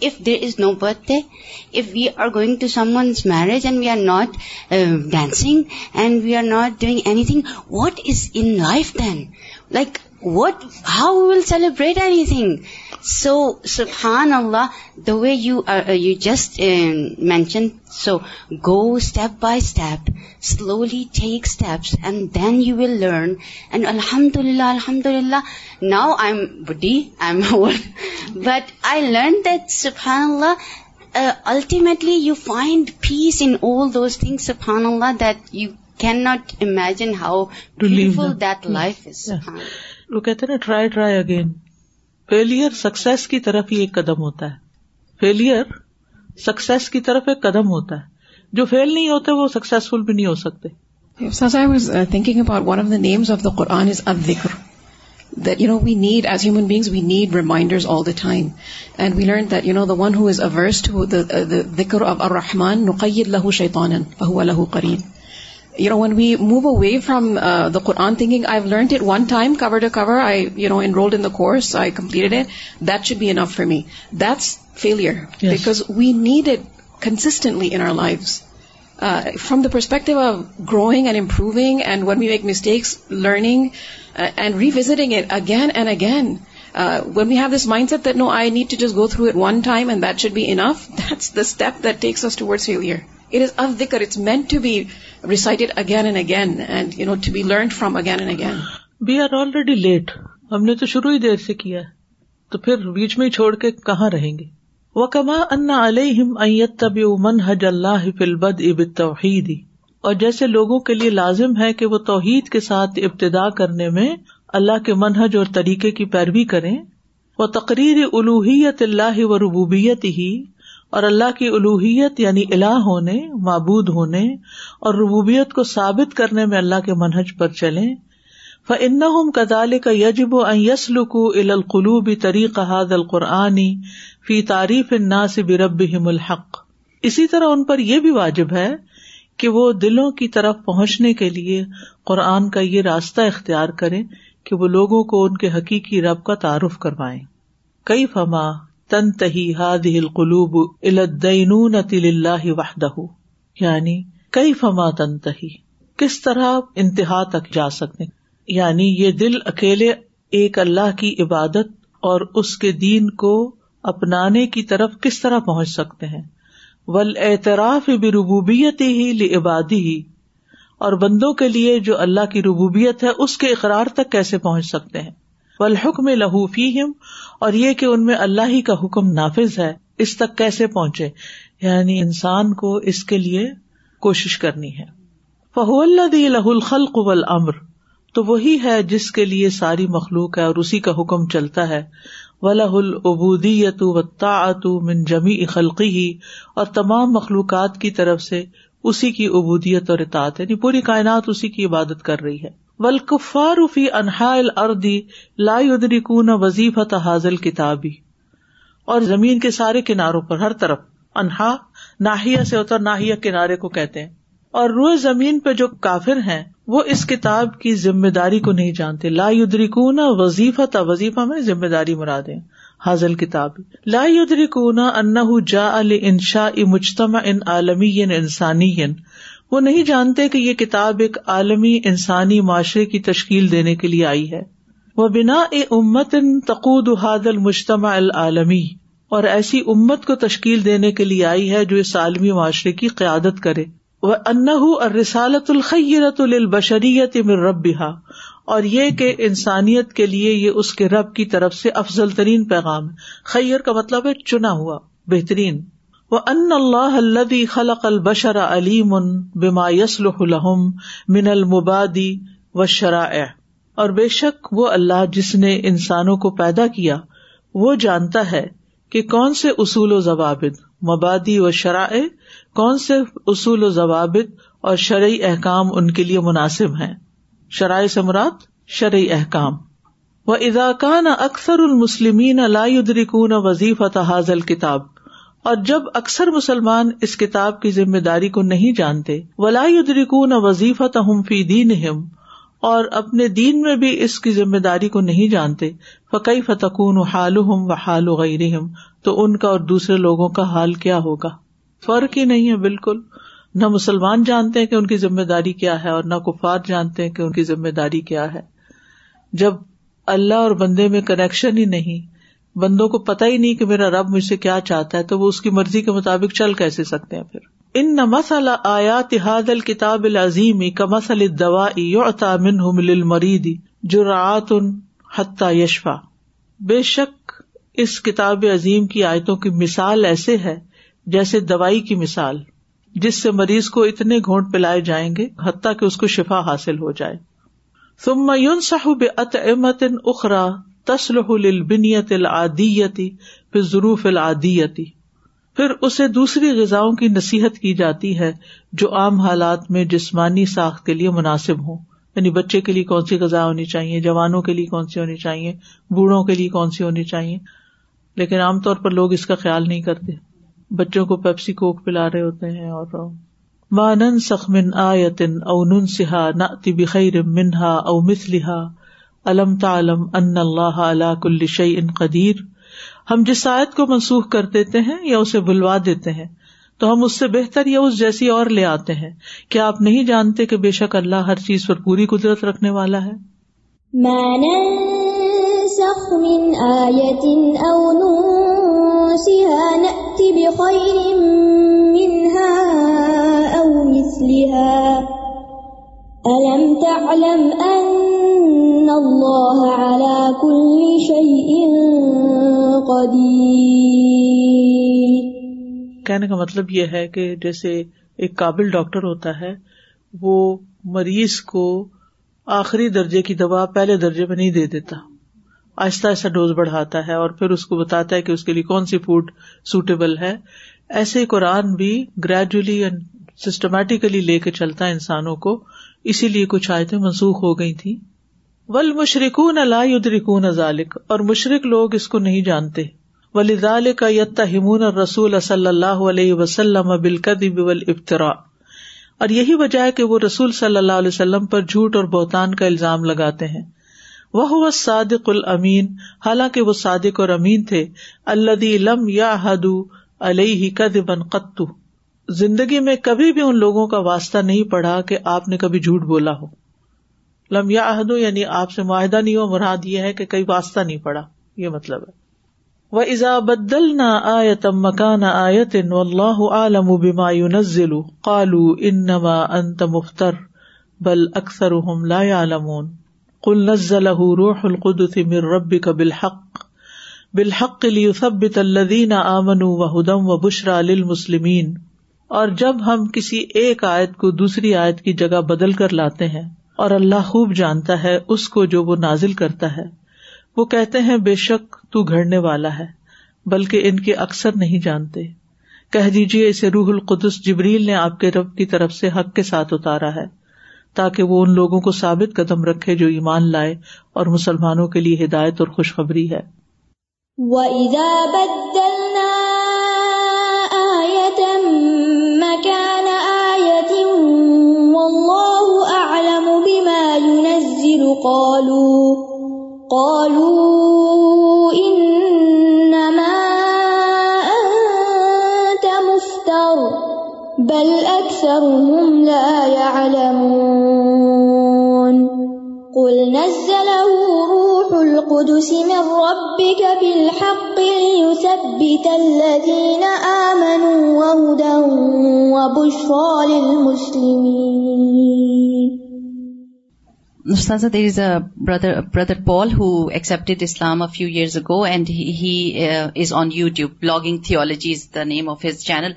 if there is no birthday, if we are going to someone's marriage and we are not dancing and we are not doing anything, what is in life then? Like, what how will celebrate anything so سبحان اللہ the way you you just mention so go step by step slowly take steps and then you will learn and الحمد للہ الحمد للہ now I am buddy I am old but I learn that سبحان اللہ ultimately you find peace in all those thing سبحان اللہ that you can not imagine how beautiful that life is سبحان اللہ وہ کہتے try try again failure success کی طرف ہی ایک قدم ہوتا ہے فیلئر سکسیس کی طرف ایک قدم ہوتا ہے جو فیل نہیں ہوتے وہ سکسفل بھی نہیں ہو سکتے thinking about one of of the the names Quran is we need ریمائنڈروزرحمان نقد لہو شیتون بہو الین when we move away from uh, the Quran thinking, I've learned it one time, cover to cover, I enrolled in the course, I completed it, that should be enough for me. That's failure. Yes. Because we need it consistently in our lives. Uh, from the perspective of growing and improving, and when we make mistakes, learning uh, and revisiting it again and again. When we have this mindset that, no, I need to just go through it one time and that should be enough, that's the step that takes us towards failure. It is if Dikar it's meant to be recited again and again and you know to be learn from again and again we are already late ہم نے تو شروع ہی دیر سے کیا تو پھر بیچ میں چھوڑ کے کہاں رہیں گے وہ کما انا علیہم ایت تب من حج اللہ فل بد اب اور جیسے لوگوں کے لیے لازم ہے کہ وہ توحید کے ساتھ ابتدا کرنے میں اللہ کے منحج اور طریقے کی پیروی کریں وہ تقریر الوحیت اللہ و ربوبیت ہی اور اللہ کی الوحیت یعنی اللہ ہونے معبود ہونے اور ربوبیت کو ثابت کرنے میں اللہ کے منہج پر چلے فم کدال کا یجب طریق حاد القرآنی فی تعریف نا سب رب الحق اسی طرح ان پر یہ بھی واجب ہے کہ وہ دلوں کی طرف پہنچنے کے لیے قرآن کا یہ راستہ اختیار کرے کہ وہ لوگوں کو ان کے حقیقی رب کا تعارف کروائے کئی فما تن تہی ہاد قلوب الادین وحدہ یعنی کئی فما تن کس طرح انتہا تک جا سکتے یعنی یہ دل اکیلے ایک اللہ کی عبادت اور اس کے دین کو اپنانے کی طرف کس طرح پہنچ سکتے ہیں ول اعتراف بھی ہی عبادی ہی اور بندوں کے لیے جو اللہ کی ربوبیت ہے اس کے اقرار تک کیسے پہنچ سکتے ہیں ولحکم لہوفی ہم اور یہ کہ ان میں اللہ ہی کا حکم نافذ ہے اس تک کیسے پہنچے یعنی انسان کو اس کے لیے کوشش کرنی ہے فہو اللہ الخل قبل امر تو وہی ہے جس کے لیے ساری مخلوق ہے اور اسی کا حکم چلتا ہے ولہ العبودیت و تعت من جمی اخلقی ہی اور تمام مخلوقات کی طرف سے اسی کی عبودیت اور اطاعت یعنی پوری کائنات اسی کی عبادت کر رہی ہے ولکفار فی انہا لا دی وظیفہ حاضل کتابی اور زمین کے سارے کناروں پر ہر طرف انہا ناہیا سے کنارے کو کہتے ہیں اور روئے زمین پہ جو کافر ہیں وہ اس کتاب کی ذمہ داری کو نہیں جانتے لا ادری کونا وظیفہ میں ذمے داری ہیں حاضل کتاب لا ادری انہ جا شاہ انشا مجتما ان عالمی انسانی وہ نہیں جانتے کہ یہ کتاب ایک عالمی انسانی معاشرے کی تشکیل دینے کے لیے آئی ہے وہ بنا اے امتقاد المجتمع العالمی اور ایسی امت کو تشکیل دینے کے لیے آئی ہے جو اس عالمی معاشرے کی قیادت کرے وہ انہ اور رسالت البشریت امر رب اور یہ کہ انسانیت کے لیے یہ اس کے رب کی طرف سے افضل ترین پیغام خیئر کا مطلب ہے چنا ہوا بہترین ان اللہ الدی خلق البشر علیم ان بیما الحم من المبادی و شرا اور بے شک وہ اللہ جس نے انسانوں کو پیدا کیا وہ جانتا ہے کہ کون سے اصول و ضوابط مبادی و شرائع کون سے اصول و ضوابط اور شرعی احکام ان کے لیے مناسب ہیں شرائ س مراد شرعی احکام و اضاکان اکثر المسلمین لائد ادریکون وظیف تحاظ کتاب اور جب اکثر مسلمان اس کتاب کی ذمہ داری کو نہیں جانتے ولا وظیفہ تہم فی دین اور اپنے دین میں بھی اس کی ذمہ داری کو نہیں جانتے فقی فتقون و حال و حال و تو ان کا اور دوسرے لوگوں کا حال کیا ہوگا فرق ہی نہیں ہے بالکل نہ مسلمان جانتے کہ ان کی ذمہ داری کیا ہے اور نہ کفار جانتے کہ ان کی ذمہ داری کیا ہے جب اللہ اور بندے میں کنیکشن ہی نہیں بندوں کو پتا ہی نہیں کہ میرا رب مجھ سے کیا چاہتا ہے تو وہ اس کی مرضی کے مطابق چل کیسے سکتے ہیں پھر ان آیا تحاد الکتاب العظیم دوا جو ان حتیٰ یشفا بے شک اس کتاب عظیم کی آیتوں کی مثال ایسے ہے جیسے دوائی کی مثال جس سے مریض کو اتنے گھونٹ پلائے جائیں گے حتیٰ کہ اس کو شفا حاصل ہو جائے سم صاحب عطمت اخرا تسلح البنیت العادیتی پھر ظروف العادیتی پھر اسے دوسری غذا کی نصیحت کی جاتی ہے جو عام حالات میں جسمانی ساخت کے لیے مناسب ہوں یعنی بچے کے لیے کون سی غذا ہونی چاہیے جوانوں کے لیے کون سی ہونی چاہیے بوڑھوں کے لیے کون سی ہونی چاہیے لیکن عام طور پر لوگ اس کا خیال نہیں کرتے بچوں کو پیپسی کوک پلا رہے ہوتے ہیں اور مانن سخمن آیتن او نن سہا نہ منہا او مس علم تعلم ان اللہ علا کل شعی ان قدیر ہم جس آیت کو منسوخ کر دیتے ہیں یا اسے بلوا دیتے ہیں تو ہم اس سے بہتر یا اس جیسی اور لے آتے ہیں کیا آپ نہیں جانتے کہ بے شک اللہ ہر چیز پر پوری قدرت رکھنے والا ہے تعلم على كل شيء قدیر کہنے کا مطلب یہ ہے کہ جیسے ایک قابل ڈاکٹر ہوتا ہے وہ مریض کو آخری درجے کی دوا پہلے درجے میں نہیں دے دیتا آہستہ آہستہ ڈوز بڑھاتا ہے اور پھر اس کو بتاتا ہے کہ اس کے لیے کون سی فوڈ سوٹیبل ہے ایسے قرآن بھی گریجولی اینڈ سسٹمیٹیکلی لے کے چلتا ہے انسانوں کو اسی لیے کچھ آیتیں منسوخ ہو گئی تھی ول یدرکون ذالک اور مشرق لوگ اس کو نہیں جانتے کا وسلم اور ابترا اور یہی وجہ ہے کہ وہ رسول صلی اللہ علیہ وسلم پر جھوٹ اور بہتان کا الزام لگاتے ہیں وہ و صادق المین حالانکہ وہ صادق اور امین تھے اللہ لم یا ہدو علیہ کد بن قطو زندگی میں کبھی بھی ان لوگوں کا واسطہ نہیں پڑا کہ آپ نے کبھی جھوٹ بولا ہو لم یا عہد یعنی آپ سے معاہدہ نہیں ہو مراد یہ ہے کہ کئی واسطہ نہیں پڑا یہ مطلب ہے وہ ایزا بدل نہ آیتم مکان آیت ان اللہ عالم و بیما نزلو کالو ان انت مفتر بل اکثر لا عالمون کل نزل روح القد من رب کا بالحق بالحق لیثبت الذین آمنوا وهدى وبشرى للمسلمين اور جب ہم کسی ایک آیت کو دوسری آیت کی جگہ بدل کر لاتے ہیں اور اللہ خوب جانتا ہے اس کو جو وہ نازل کرتا ہے وہ کہتے ہیں بے شک تو گھڑنے والا ہے بلکہ ان کے اکثر نہیں جانتے کہہ دیجیے اسے روح القدس جبریل نے آپ کے رب کی طرف سے حق کے ساتھ اتارا ہے تاکہ وہ ان لوگوں کو ثابت قدم رکھے جو ایمان لائے اور مسلمانوں کے لیے ہدایت اور خوشخبری ہے وَإِذَا قالوا قالوا انما انت مفتر بل اکثرهم لا يعلمون قل نزله روح القدس من ربك بالحق ليثبت الذين آمنوا وهدى وبشرى للمسلمين Ustaza, there is a brother Paul who accepted Islam a few years ago, and he uh, is on YouTube. Blogging Theology is the name of his channel.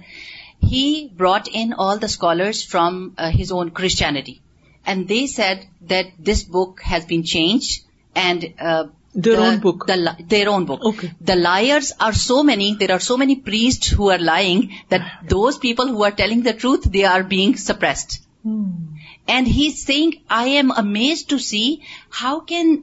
He brought in all the scholars from uh, his own Christianity, and they said that this book has been changed and uh, their own book. Okay. The liars are so many. There are so many priests who are lying that those people who are telling the truth, they are being suppressed. Hmm. And he is saying I am amaze to see how can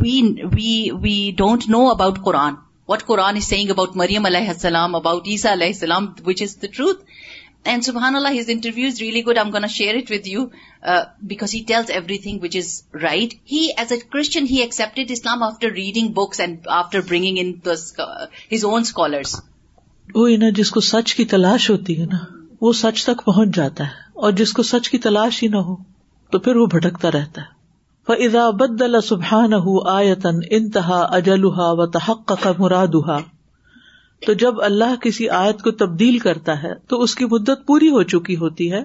we we don't know about Quran what Quran is saying about مریم علیہ السلام about عیسا علیہ السلام وچ از دا truth and سبحان اللہ his interview is really good I gonna share it with you because he tells everything which is right he as a Christian he accepted Islam after reading books and after bringing his own scholars scholar جس کو سچ کی تلاش ہوتی ہے نا وہ سچ تک پہنچ جاتا ہے اور جس کو سچ کی تلاش ہی نہ ہو تو پھر وہ بھٹکتا رہتا ہے فضا بد سبحان آیتن انتہا اجلحا و تحق کا مراد تو جب اللہ کسی آیت کو تبدیل کرتا ہے تو اس کی مدت پوری ہو چکی ہوتی ہے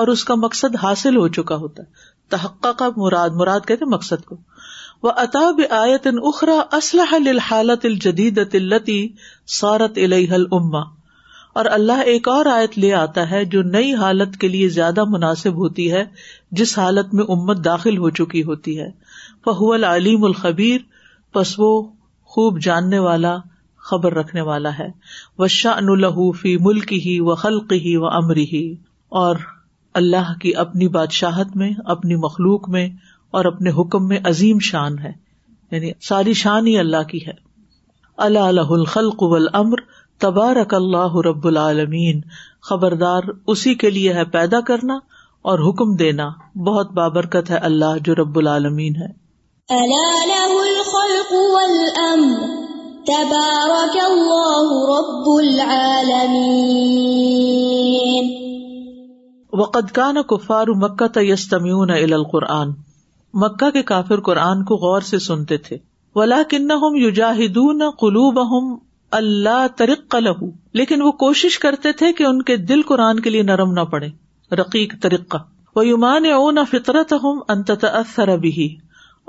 اور اس کا مقصد حاصل ہو چکا ہوتا تحقہ کا مراد مراد کہتے مقصد کو وہ اطاب آیتن اخرا اسلحہ الحالت الجدید التی سارت الحل اما اور اللہ ایک اور آیت لے آتا ہے جو نئی حالت کے لیے زیادہ مناسب ہوتی ہے جس حالت میں امت داخل ہو چکی ہوتی ہے فہول علیم الخبیر پس وہ خوب جاننے والا خبر رکھنے والا ہے وہ شان الحفی ہی و خلق ہی و امر ہی اور اللہ کی اپنی بادشاہت میں اپنی مخلوق میں اور اپنے حکم میں عظیم شان ہے یعنی ساری شان ہی اللہ کی ہے اللہ الخلق الخل قب العمر تبارک اللہ رب العالمین خبردار اسی کے لیے ہے پیدا کرنا اور حکم دینا بہت بابرکت ہے اللہ جو رب العالمین ہے وقت کا كان مکہ مكة تمیون ال القرآن مکہ کے کافر قرآن کو غور سے سنتے تھے ولا کن ہوں قلوب اللہ ترق لہو لیکن وہ کوشش کرتے تھے کہ ان کے دل قرآن کے لیے نرم نہ پڑے رقیق وہ او نہ فطرت ہوں اثر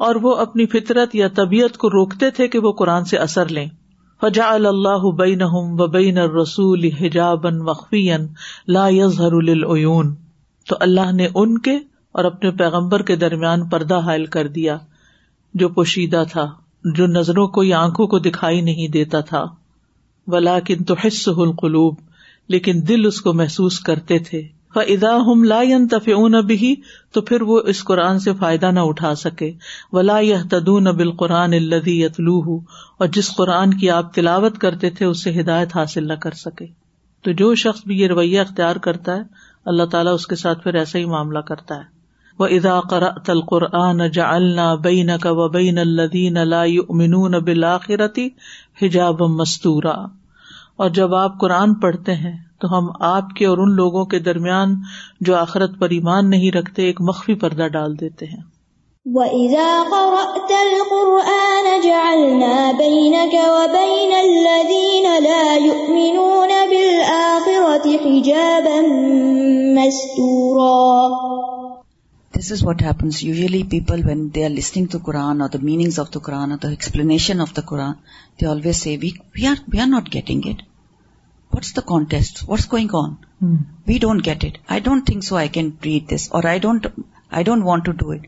اور وہ اپنی فطرت یا طبیعت کو روکتے تھے کہ وہ قرآن سے اثر لیں فجا اللہ بین و بین رسول حجاب وقفی لا العیون تو اللہ نے ان کے اور اپنے پیغمبر کے درمیان پردہ حائل کر دیا جو پوشیدہ تھا جو نظروں کو یا آنکھوں کو دکھائی نہیں دیتا تھا ولا کن تو حص القلوب لیکن دل اس کو محسوس کرتے تھے ادا ہم لا تفیون بھی تو پھر وہ اس قرآن سے فائدہ نہ اٹھا سکے ولا یہ ولاح تدن اب القرآن اور جس قرآن کی آپ تلاوت کرتے تھے اس سے ہدایت حاصل نہ کر سکے تو جو شخص بھی یہ رویہ اختیار کرتا ہے اللہ تعالیٰ اس کے ساتھ پھر ایسا ہی معاملہ کرتا ہے وہ ادا تل قرآن جا بین کا و بین الدین بالآخرتی حجاب مستورا اور جب آپ قرآن پڑھتے ہیں تو ہم آپ کے اور ان لوگوں کے درمیان جو آخرت پر ایمان نہیں رکھتے ایک مخفی پردہ ڈال دیتے ہیں مَسْتُورًا This is what happens. Usually people, when they are listening to Quran or the meanings of the Quran or the explanation of the Quran, they always say, we are not getting it. What's the context? What's going on? Hmm. We don't get it. I don't think so I can read this, or I don't want to do it.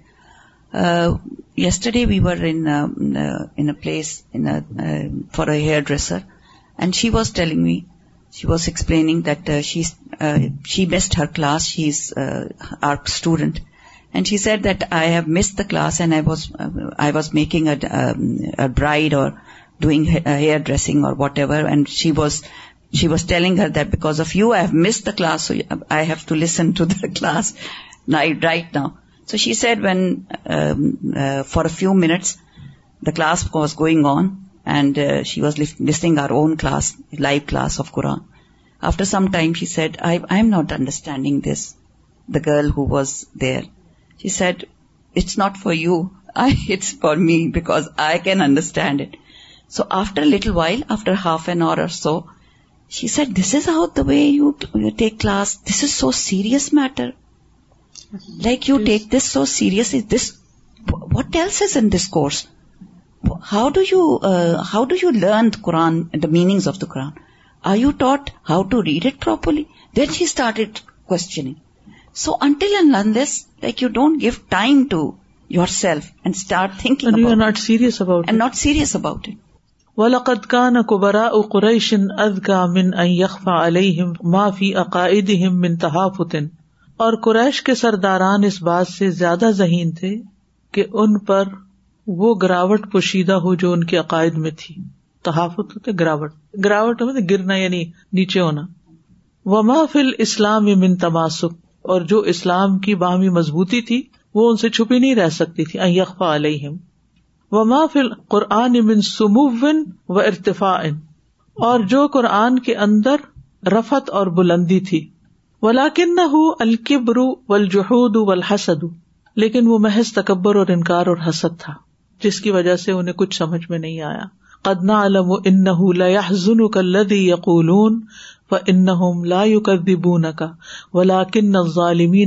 Uh, yesterday we were in um, uh, a place um, for a hairdresser, and she was telling me, she was explaining that uh, she missed her class. She's our student. And she said that I have missed the class and I was making um, a bride or doing hairdressing or whatever, and she was telling her that because of you I have missed the class, so I have to listen to the class right now. So she said when um, uh, for a few minutes the class was going on, and uh, she was listening our own class, live class of Quran. After some time she said, I am not understanding this, the girl who was there. She said, it's not for you. It's for me because I can understand it. So after a little while, after half an hour or so, she said, this is how the way you take class. This is so serious matter. Like you take this so seriously. This, what else is in this course? Uh, how do you learn the Quran, the meanings of the Quran? Are you taught how to read it properly? Then she started questioning. So until and learn this like you don't give time to yourself and start think you are not serious about and not serious about it ولقد كان كبراء قريش اذكى من ان يخفى عليهم ما في اقائدهم من تهافت اور قریش کے سرداران اس بات سے زیادہ ذہین تھے کہ ان پر وہ گراوٹ پوشیدہ ہو جو ان کے عقائد میں تھی تحافت ہوتے گراوٹ گراوٹ ہوتے گرنا یعنی نیچے ہونا وما فل اسلام من تماسک اور جو اسلام کی باہمی مضبوطی تھی وہ ان سے چھپی نہیں رہ سکتی تھی و ارتفا اور جو قرآن کے اندر رفت اور بلندی تھی و لاکن و جہود و لیکن وہ محض تکبر اور انکار اور حسد تھا جس کی وجہ سے انہیں کچھ سمجھ میں نہیں آیا قدنا علم کا کلدی یقول ان لا کر ولاکن ظالمی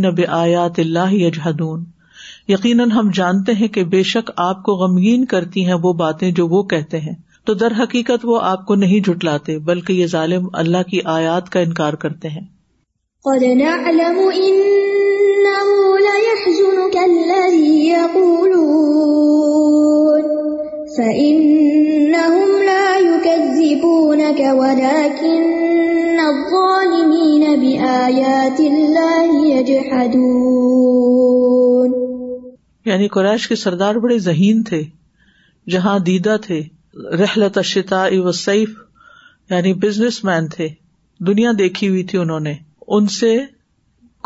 یقیناً ہم جانتے ہیں کہ بے شک آپ کو غمگین کرتی ہیں وہ باتیں جو وہ کہتے ہیں تو در حقیقت وہ آپ کو نہیں جٹلاتے بلکہ یہ ظالم اللہ کی آیات کا انکار کرتے ہیں یعنی قریش کے سردار بڑے ذہین تھے جہاں دیدا تھے رحلت اشتا و یعنی بزنس مین تھے دنیا دیکھی ہوئی تھی انہوں نے ان سے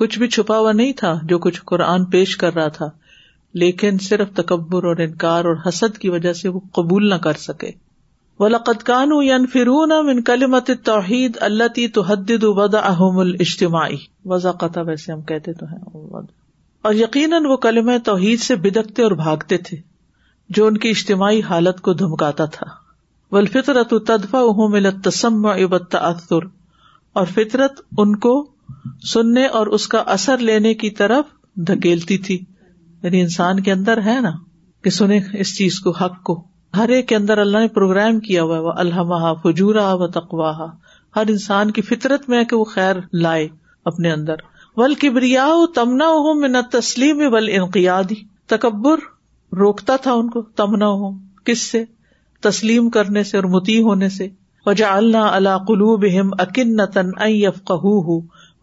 کچھ بھی چھپا ہوا نہیں تھا جو کچھ قرآن پیش کر رہا تھا لیکن صرف تکبر اور انکار اور حسد کی وجہ سے وہ قبول نہ کر سکے کانو فرون من کلمت توحید اللہ تی تو حد ودا ہم کہتے اجتماعی ہیں اور یقیناً وہ کلم توحید سے بدکتے اور بھاگتے تھے جو ان کی اجتماعی حالت کو دھمکاتا تھا اہم مل تسم اختر اور فطرت ان کو سننے اور اس کا اثر لینے کی طرف دھکیلتی تھی یعنی انسان کے اندر ہے نا کہ سنے اس چیز کو حق کو ہر ایک کے اندر اللہ نے پروگرام کیا ہوا وہ الحمہ فجورا و تقواہ ہر انسان کی فطرت میں کہ وہ خیر لائے اپنے اندر ول کبریا تمنا ہو میں نہ تسلیم ول بل تکبر روکتا تھا ان کو تمنا ہو کس سے تسلیم کرنے سے اور متی ہونے سے وجا اللہ اللہ قلوب ہم قہ ہو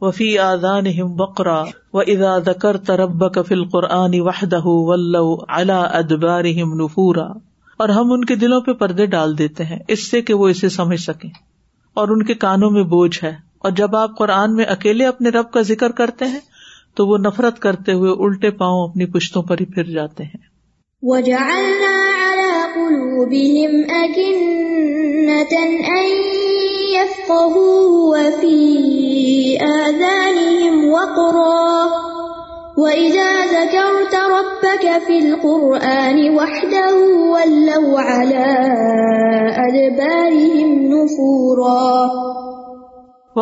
وفی آزان ہم بکرا و ادا دکر ترب کفل قرآنی وحدہ اللہ ادبار اور ہم ان کے دلوں پہ پردے ڈال دیتے ہیں اس سے کہ وہ اسے سمجھ سکے اور ان کے کانوں میں بوجھ ہے اور جب آپ قرآن میں اکیلے اپنے رب کا ذکر کرتے ہیں تو وہ نفرت کرتے ہوئے الٹے پاؤں اپنی پشتوں پر ہی پھر جاتے ہیں وَجَعَلْنَا پور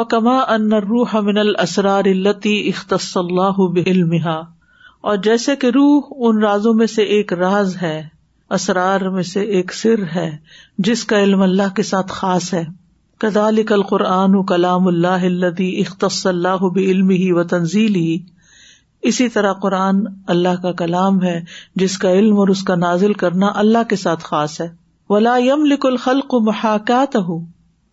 کما من السرار التی اختص اللہ علمح اور جیسے کہ روح ان رازوں میں سے ایک راز ہے اسرار میں سے ایک سر ہے جس کا علم اللہ کے ساتھ خاص ہے کدالک القرآن کلام اللہ اللہ اختصل ہی و تنزیلی اسی طرح قرآن اللہ کا کلام ہے جس کا علم اور اس کا نازل کرنا اللہ کے ساتھ خاص ہے ولا یم لک الخل ہو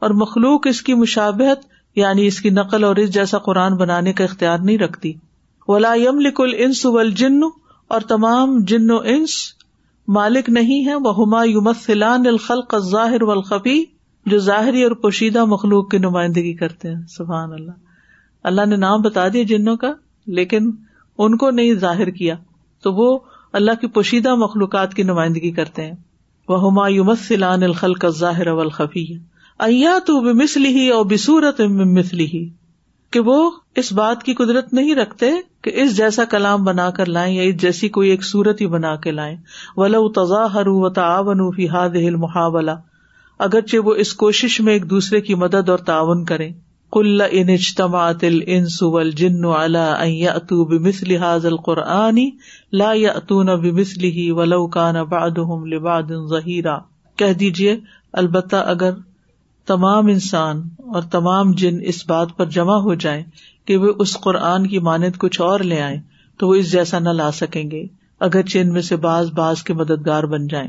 اور مخلوق اس کی مشابہت یعنی اس کی نقل اور اس جیسا قرآن بنانے کا اختیار نہیں رکھتی ولا یم لک الس و جنو اور تمام جن و انس مالک نہیں ہے وہ ہما ہمایوملان الخلق ظاہر الخبی جو ظاہری اور پوشیدہ مخلوق کی نمائندگی کرتے ہیں سبحان اللہ اللہ نے نام بتا دیا جنوں کا لیکن ان کو نہیں ظاہر کیا تو وہ اللہ کی پوشیدہ مخلوقات کی نمائندگی کرتے ہیں وہ ہما سیلان الخل کا ظاہر ایا تو مسلی ہی ہی اور مسلی کہ وہ اس بات کی قدرت نہیں رکھتے کہ اس جیسا کلام بنا کر لائیں یا اس جیسی کوئی ایک صورت ہی بنا کے لائیں ولا تضاہر ہر تعاون فی ہاد محاولہ اگرچہ وہ اس کوشش میں ایک دوسرے کی مدد اور تعاون کریں کل ان اجتماعت الانس والجن على ان یأتو بمثل هذا القرآن لا یأتون بمثله ولو كان بعدهم لبعد ظہیرا کہہ دیجئے البتہ اگر تمام انسان اور تمام جن اس بات پر جمع ہو جائیں کہ وہ اس قرآن کی مانند کچھ اور لے آئیں تو وہ اس جیسا نہ لا سکیں گے اگر چین میں سے بعض بعض کے مددگار بن جائیں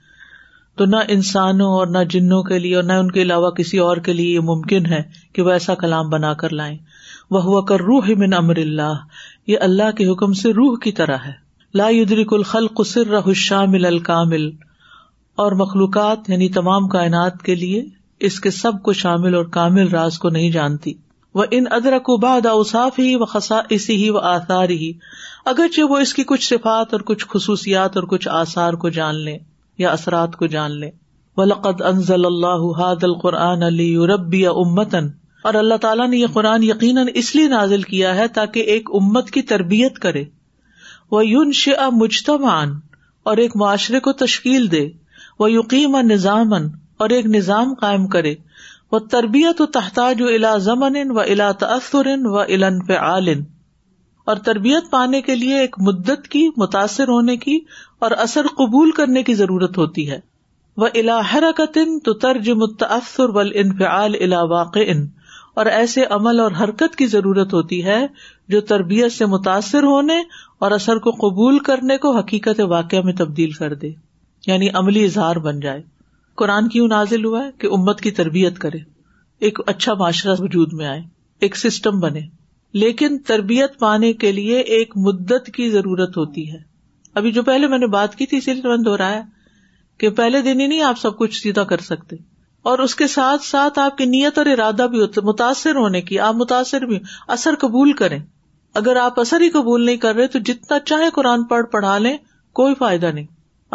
تو نہ انسانوں اور نہ جنوں کے لیے اور نہ ان کے علاوہ کسی اور کے لیے یہ ممکن ہے کہ وہ ایسا کلام بنا کر لائیں وہ ہوا کر روح من امر اللہ یہ اللہ کے حکم سے روح کی طرح ہے لا کل خل الشامل الکامل اور مخلوقات یعنی تمام کائنات کے لیے اس کے سب کو شامل اور کامل راز کو نہیں جانتی وہ ان ادرک و بعد اوساف ہی و خسا اسی ہی و آثار ہی اگرچہ وہ اس کی کچھ صفات اور کچھ خصوصیات اور کچھ آثار کو جان لیں یا اثرات کو جان لے ولقد انزل اللہ حاد القرآن علی یوربی امتن اور اللہ تعالیٰ نے یہ قرآن یقیناً اس لیے نازل کیا ہے تاکہ ایک امت کی تربیت کرے وہ یون شا مجتمان اور ایک معاشرے کو تشکیل دے وہ یقیم نظام اور ایک نظام قائم کرے وہ تربیت و تحتاج و الا زمن و الا تأثر و الا انفعال اور تربیت پانے کے لیے ایک مدت کی متاثر ہونے کی اور اثر قبول کرنے کی ضرورت ہوتی ہے وہ الحرا کا الا واقع اور ایسے عمل اور حرکت کی ضرورت ہوتی ہے جو تربیت سے متاثر ہونے اور اثر کو قبول کرنے کو حقیقت واقعہ میں تبدیل کر دے یعنی عملی اظہار بن جائے قرآن کیوں نازل ہوا ہے کہ امت کی تربیت کرے ایک اچھا معاشرہ وجود میں آئے ایک سسٹم بنے لیکن تربیت پانے کے لیے ایک مدت کی ضرورت ہوتی ہے ابھی جو پہلے میں نے بات کی تھی اسی لیے میں دہرایا کہ پہلے دن ہی نہیں آپ سب کچھ سیدھا کر سکتے اور اس کے ساتھ ساتھ آپ کی نیت اور ارادہ بھی ہوتا متاثر ہونے کی آپ متاثر بھی اثر قبول کریں اگر آپ اثر ہی قبول نہیں کر رہے تو جتنا چاہے قرآن پڑھ پڑھا لیں کوئی فائدہ نہیں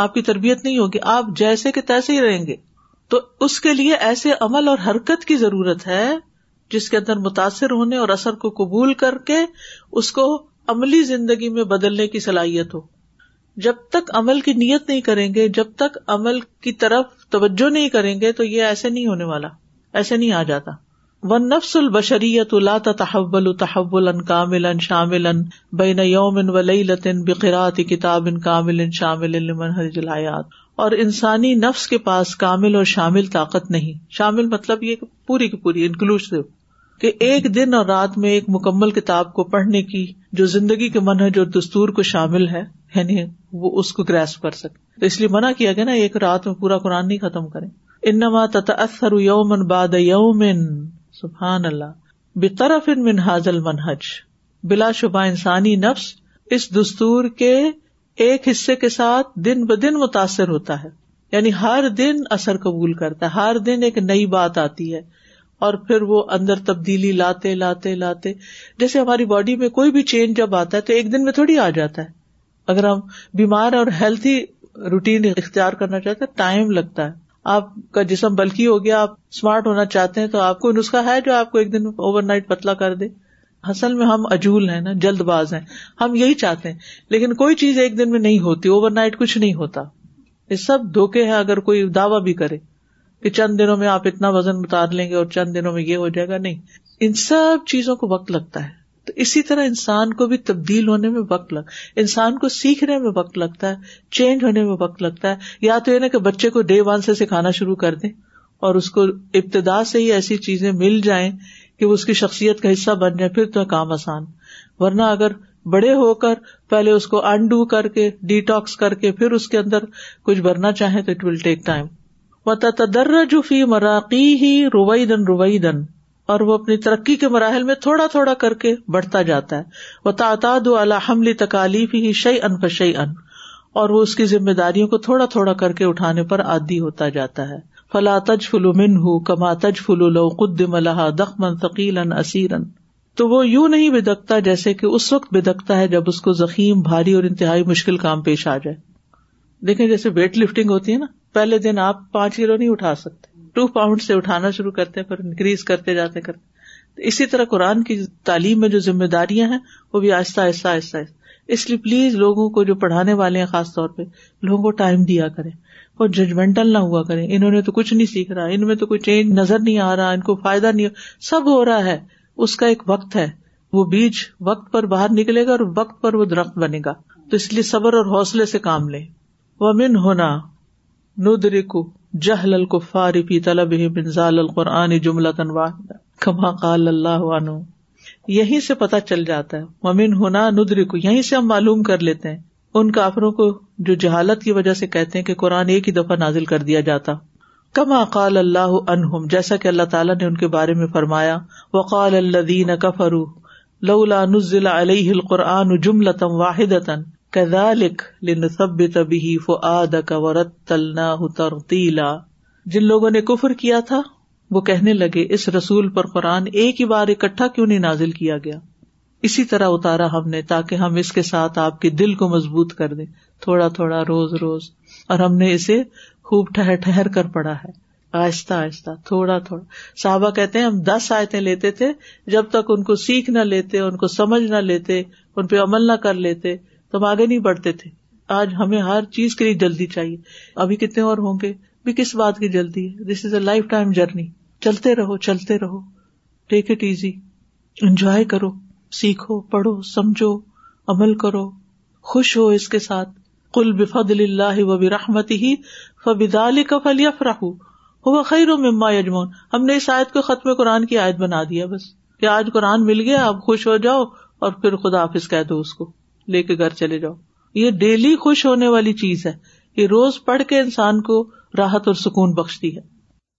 آپ کی تربیت نہیں ہوگی آپ جیسے کہ تیسے ہی رہیں گے تو اس کے لیے ایسے عمل اور حرکت کی ضرورت ہے جس کے اندر متاثر ہونے اور اثر کو قبول کر کے اس کو عملی زندگی میں بدلنے کی صلاحیت ہو جب تک عمل کی نیت نہیں کریں گے جب تک عمل کی طرف توجہ نہیں کریں گے تو یہ ایسے نہیں ہونے والا ایسے نہیں آ جاتا ون نفس البشریت اللہ تحبل تحبل ان کامل ان شامل ان بین یوم ولی لطن بقرات کتاب ان کامل ان شامل شاملات اور انسانی نفس کے پاس کامل اور شامل طاقت نہیں شامل مطلب یہ کہ پوری کی پوری انکلوسو کہ ایک دن اور رات میں ایک مکمل کتاب کو پڑھنے کی جو زندگی کے منہج اور دستور کو شامل ہے یعنی وہ اس کو گریس کر سکے تو اس لیے منع کیا گیا نا ایک رات میں پورا قرآن نہیں ختم کرے انما تتاثر یومن باد یوم سبحان اللہ بے طرف ان من حاضل بلا شبہ انسانی نفس اس دستور کے ایک حصے کے ساتھ دن ب دن متاثر ہوتا ہے یعنی ہر دن اثر قبول کرتا ہے ہر دن ایک نئی بات آتی ہے اور پھر وہ اندر تبدیلی لاتے لاتے لاتے جیسے ہماری باڈی میں کوئی بھی چینج جب آتا ہے تو ایک دن میں تھوڑی آ جاتا ہے اگر ہم بیمار اور ہیلتھی روٹین اختیار کرنا چاہتے ہیں ٹائم لگتا ہے آپ کا جسم بلکی ہو گیا آپ اسمارٹ ہونا چاہتے ہیں تو آپ کو نسخہ ہے جو آپ کو ایک دن اوور نائٹ پتلا کر دے اصل میں ہم اجول ہیں نا جلد باز ہیں ہم یہی چاہتے ہیں لیکن کوئی چیز ایک دن میں نہیں ہوتی اوور نائٹ کچھ نہیں ہوتا یہ سب دھوکے ہیں اگر کوئی دعوی بھی کرے کہ چند دنوں میں آپ اتنا وزن اتار لیں گے اور چند دنوں میں یہ ہو جائے گا نہیں ان سب چیزوں کو وقت لگتا ہے تو اسی طرح انسان کو بھی تبدیل ہونے میں وقت لگ انسان کو سیکھنے میں وقت لگتا ہے چینج ہونے میں وقت لگتا ہے یا تو یہ نا کہ بچے کو ڈے ون سے سکھانا شروع کر دیں اور اس کو ابتدا سے ہی ایسی چیزیں مل جائیں کہ وہ اس کی شخصیت کا حصہ بن جائے پھر تو کام آسان ورنہ اگر بڑے ہو کر پہلے اس کو انڈو کر کے ڈی ٹاکس کر کے پھر اس کے اندر کچھ بھرنا چاہیں تو اٹ ول ٹیک ٹائم و تدر فی مراقی ہی روئی دن روئی دن اور وہ اپنی ترقی کے مراحل میں تھوڑا تھوڑا کر کے بڑھتا جاتا ہے وہ تاطع حمل تکالیف ہی شعی ان پشئی ان اور وہ اس کی ذمہ داریوں کو تھوڑا تھوڑا کر کے اٹھانے پر عادی ہوتا جاتا ہے فلا تج فلو فلومن ہُو فلو لو قدم اللہ دخمن تقیلن اسیرن تو وہ یوں نہیں بدکتا جیسے کہ اس وقت بدکتا ہے جب اس کو زخیم بھاری اور انتہائی مشکل کام پیش آ جائے دیکھیں جیسے ویٹ لفٹنگ ہوتی ہے نا پہلے دن آپ پانچ کلو نہیں اٹھا سکتے ٹو پاؤنڈ سے اٹھانا شروع کرتے پھر انکریز کرتے جاتے کرتے اسی طرح قرآن کی تعلیم میں جو ذمہ داریاں ہیں وہ بھی آہستہ آہستہ آہستہ آہستہ اس لیے پلیز لوگوں کو جو پڑھانے والے ہیں خاص طور پہ لوگوں کو ٹائم دیا کریں اور ججمنٹل نہ ہوا کرے انہوں نے تو کچھ نہیں سیکھ رہا ان میں تو کوئی چینج نظر نہیں آ رہا ان کو فائدہ نہیں سب ہو رہا ہے اس کا ایک وقت ہے وہ بیج وقت پر باہر نکلے گا اور وقت پر وہ درخت بنے گا تو اس لیے صبر اور حوصلے سے کام لے من ہونا ندرکو جہل القفاری پی طلب بنزال القرآن جملہ تنوا قال اللہ یہیں سے پتا چل جاتا ہے ومین ہونا ندری کو یہیں سے ہم معلوم کر لیتے ہیں ان کافروں کو جو جہالت کی وجہ سے کہتے ہیں کہ قرآن ایک ہی دفعہ نازل کر دیا جاتا کم اقال اللہ جیسا کہ اللہ تعالیٰ نے ان کے بارے میں فرمایا وقال اللہ دین کفر جملتم واحد جن لوگوں نے کفر کیا تھا وہ کہنے لگے اس رسول پر قرآن ایک ہی بار اکٹھا کیوں نہیں نازل کیا گیا اسی طرح اتارا ہم نے تاکہ ہم اس کے ساتھ آپ کے دل کو مضبوط کر دیں تھوڑا تھوڑا روز روز اور ہم نے اسے خوب ٹہر ٹہر کر پڑا ہے آہستہ آہستہ تھوڑا تھوڑا صحابہ کہتے ہیں ہم دس آیتیں لیتے تھے جب تک ان کو سیکھ نہ لیتے ان کو سمجھ نہ لیتے ان پہ عمل نہ کر لیتے تو ہم آگے نہیں بڑھتے تھے آج ہمیں ہر چیز کے لیے جلدی چاہیے ابھی کتنے اور ہوں گے بھی کس بات کی جلدی ہے this is a lifetime journey چلتے رہو چلتے رہو ٹیک اٹ ایزی انجوائے کرو سیکھو پڑھو سمجھو عمل کرو خوش ہو اس کے ساتھ کل بفضل اللہ و ہی کا فلی خیر مما یجمون ہم نے اس آیت کو ختم قرآن کی آیت بنا دیا بس کہ آج قرآن مل گیا آپ خوش ہو جاؤ اور پھر خدا حافظ کہہ دو اس کو لے کے گھر چلے جاؤ یہ ڈیلی خوش ہونے والی چیز ہے یہ روز پڑھ کے انسان کو راحت اور سکون بخشتی ہے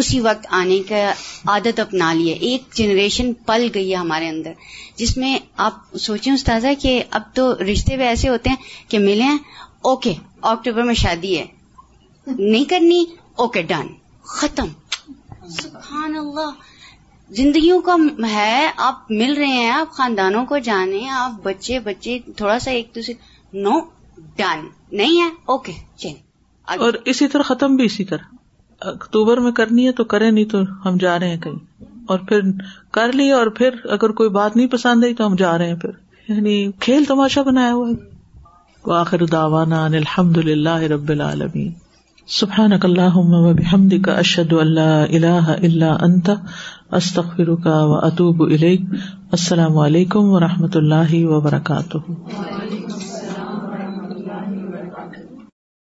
اسی وقت آنے کا عادت اپنا لی ہے ایک جنریشن پل گئی ہے ہمارے اندر جس میں آپ سوچیں استاذہ کہ اب تو رشتے بھی ایسے ہوتے ہیں کہ ملے ہیں اوکے اکتوبر میں شادی ہے نہیں کرنی اوکے ڈن ختم سبحان اللہ زندگیوں کا ہے آپ مل رہے ہیں آپ خاندانوں کو جانے آپ بچے بچے تھوڑا سا ایک دوسرے نو ڈن نہیں ہے اوکے اور اسی طرح ختم بھی اسی طرح اکتوبر میں کرنی ہے تو کرے نہیں تو ہم جا رہے ہیں کہیں اور پھر کر لی اور پھر اگر کوئی بات نہیں پسند آئی تو ہم جا رہے ہیں پھر یعنی کھیل تماشا بنایا ہوا ہے آخر داوانا الحمد للہ رب العالمین سبحان اللہ بحمد کا اشد اللہ اللہ اللہ انت استخر کا و اطوب السلام علیکم و رحمۃ اللہ وبرکاتہ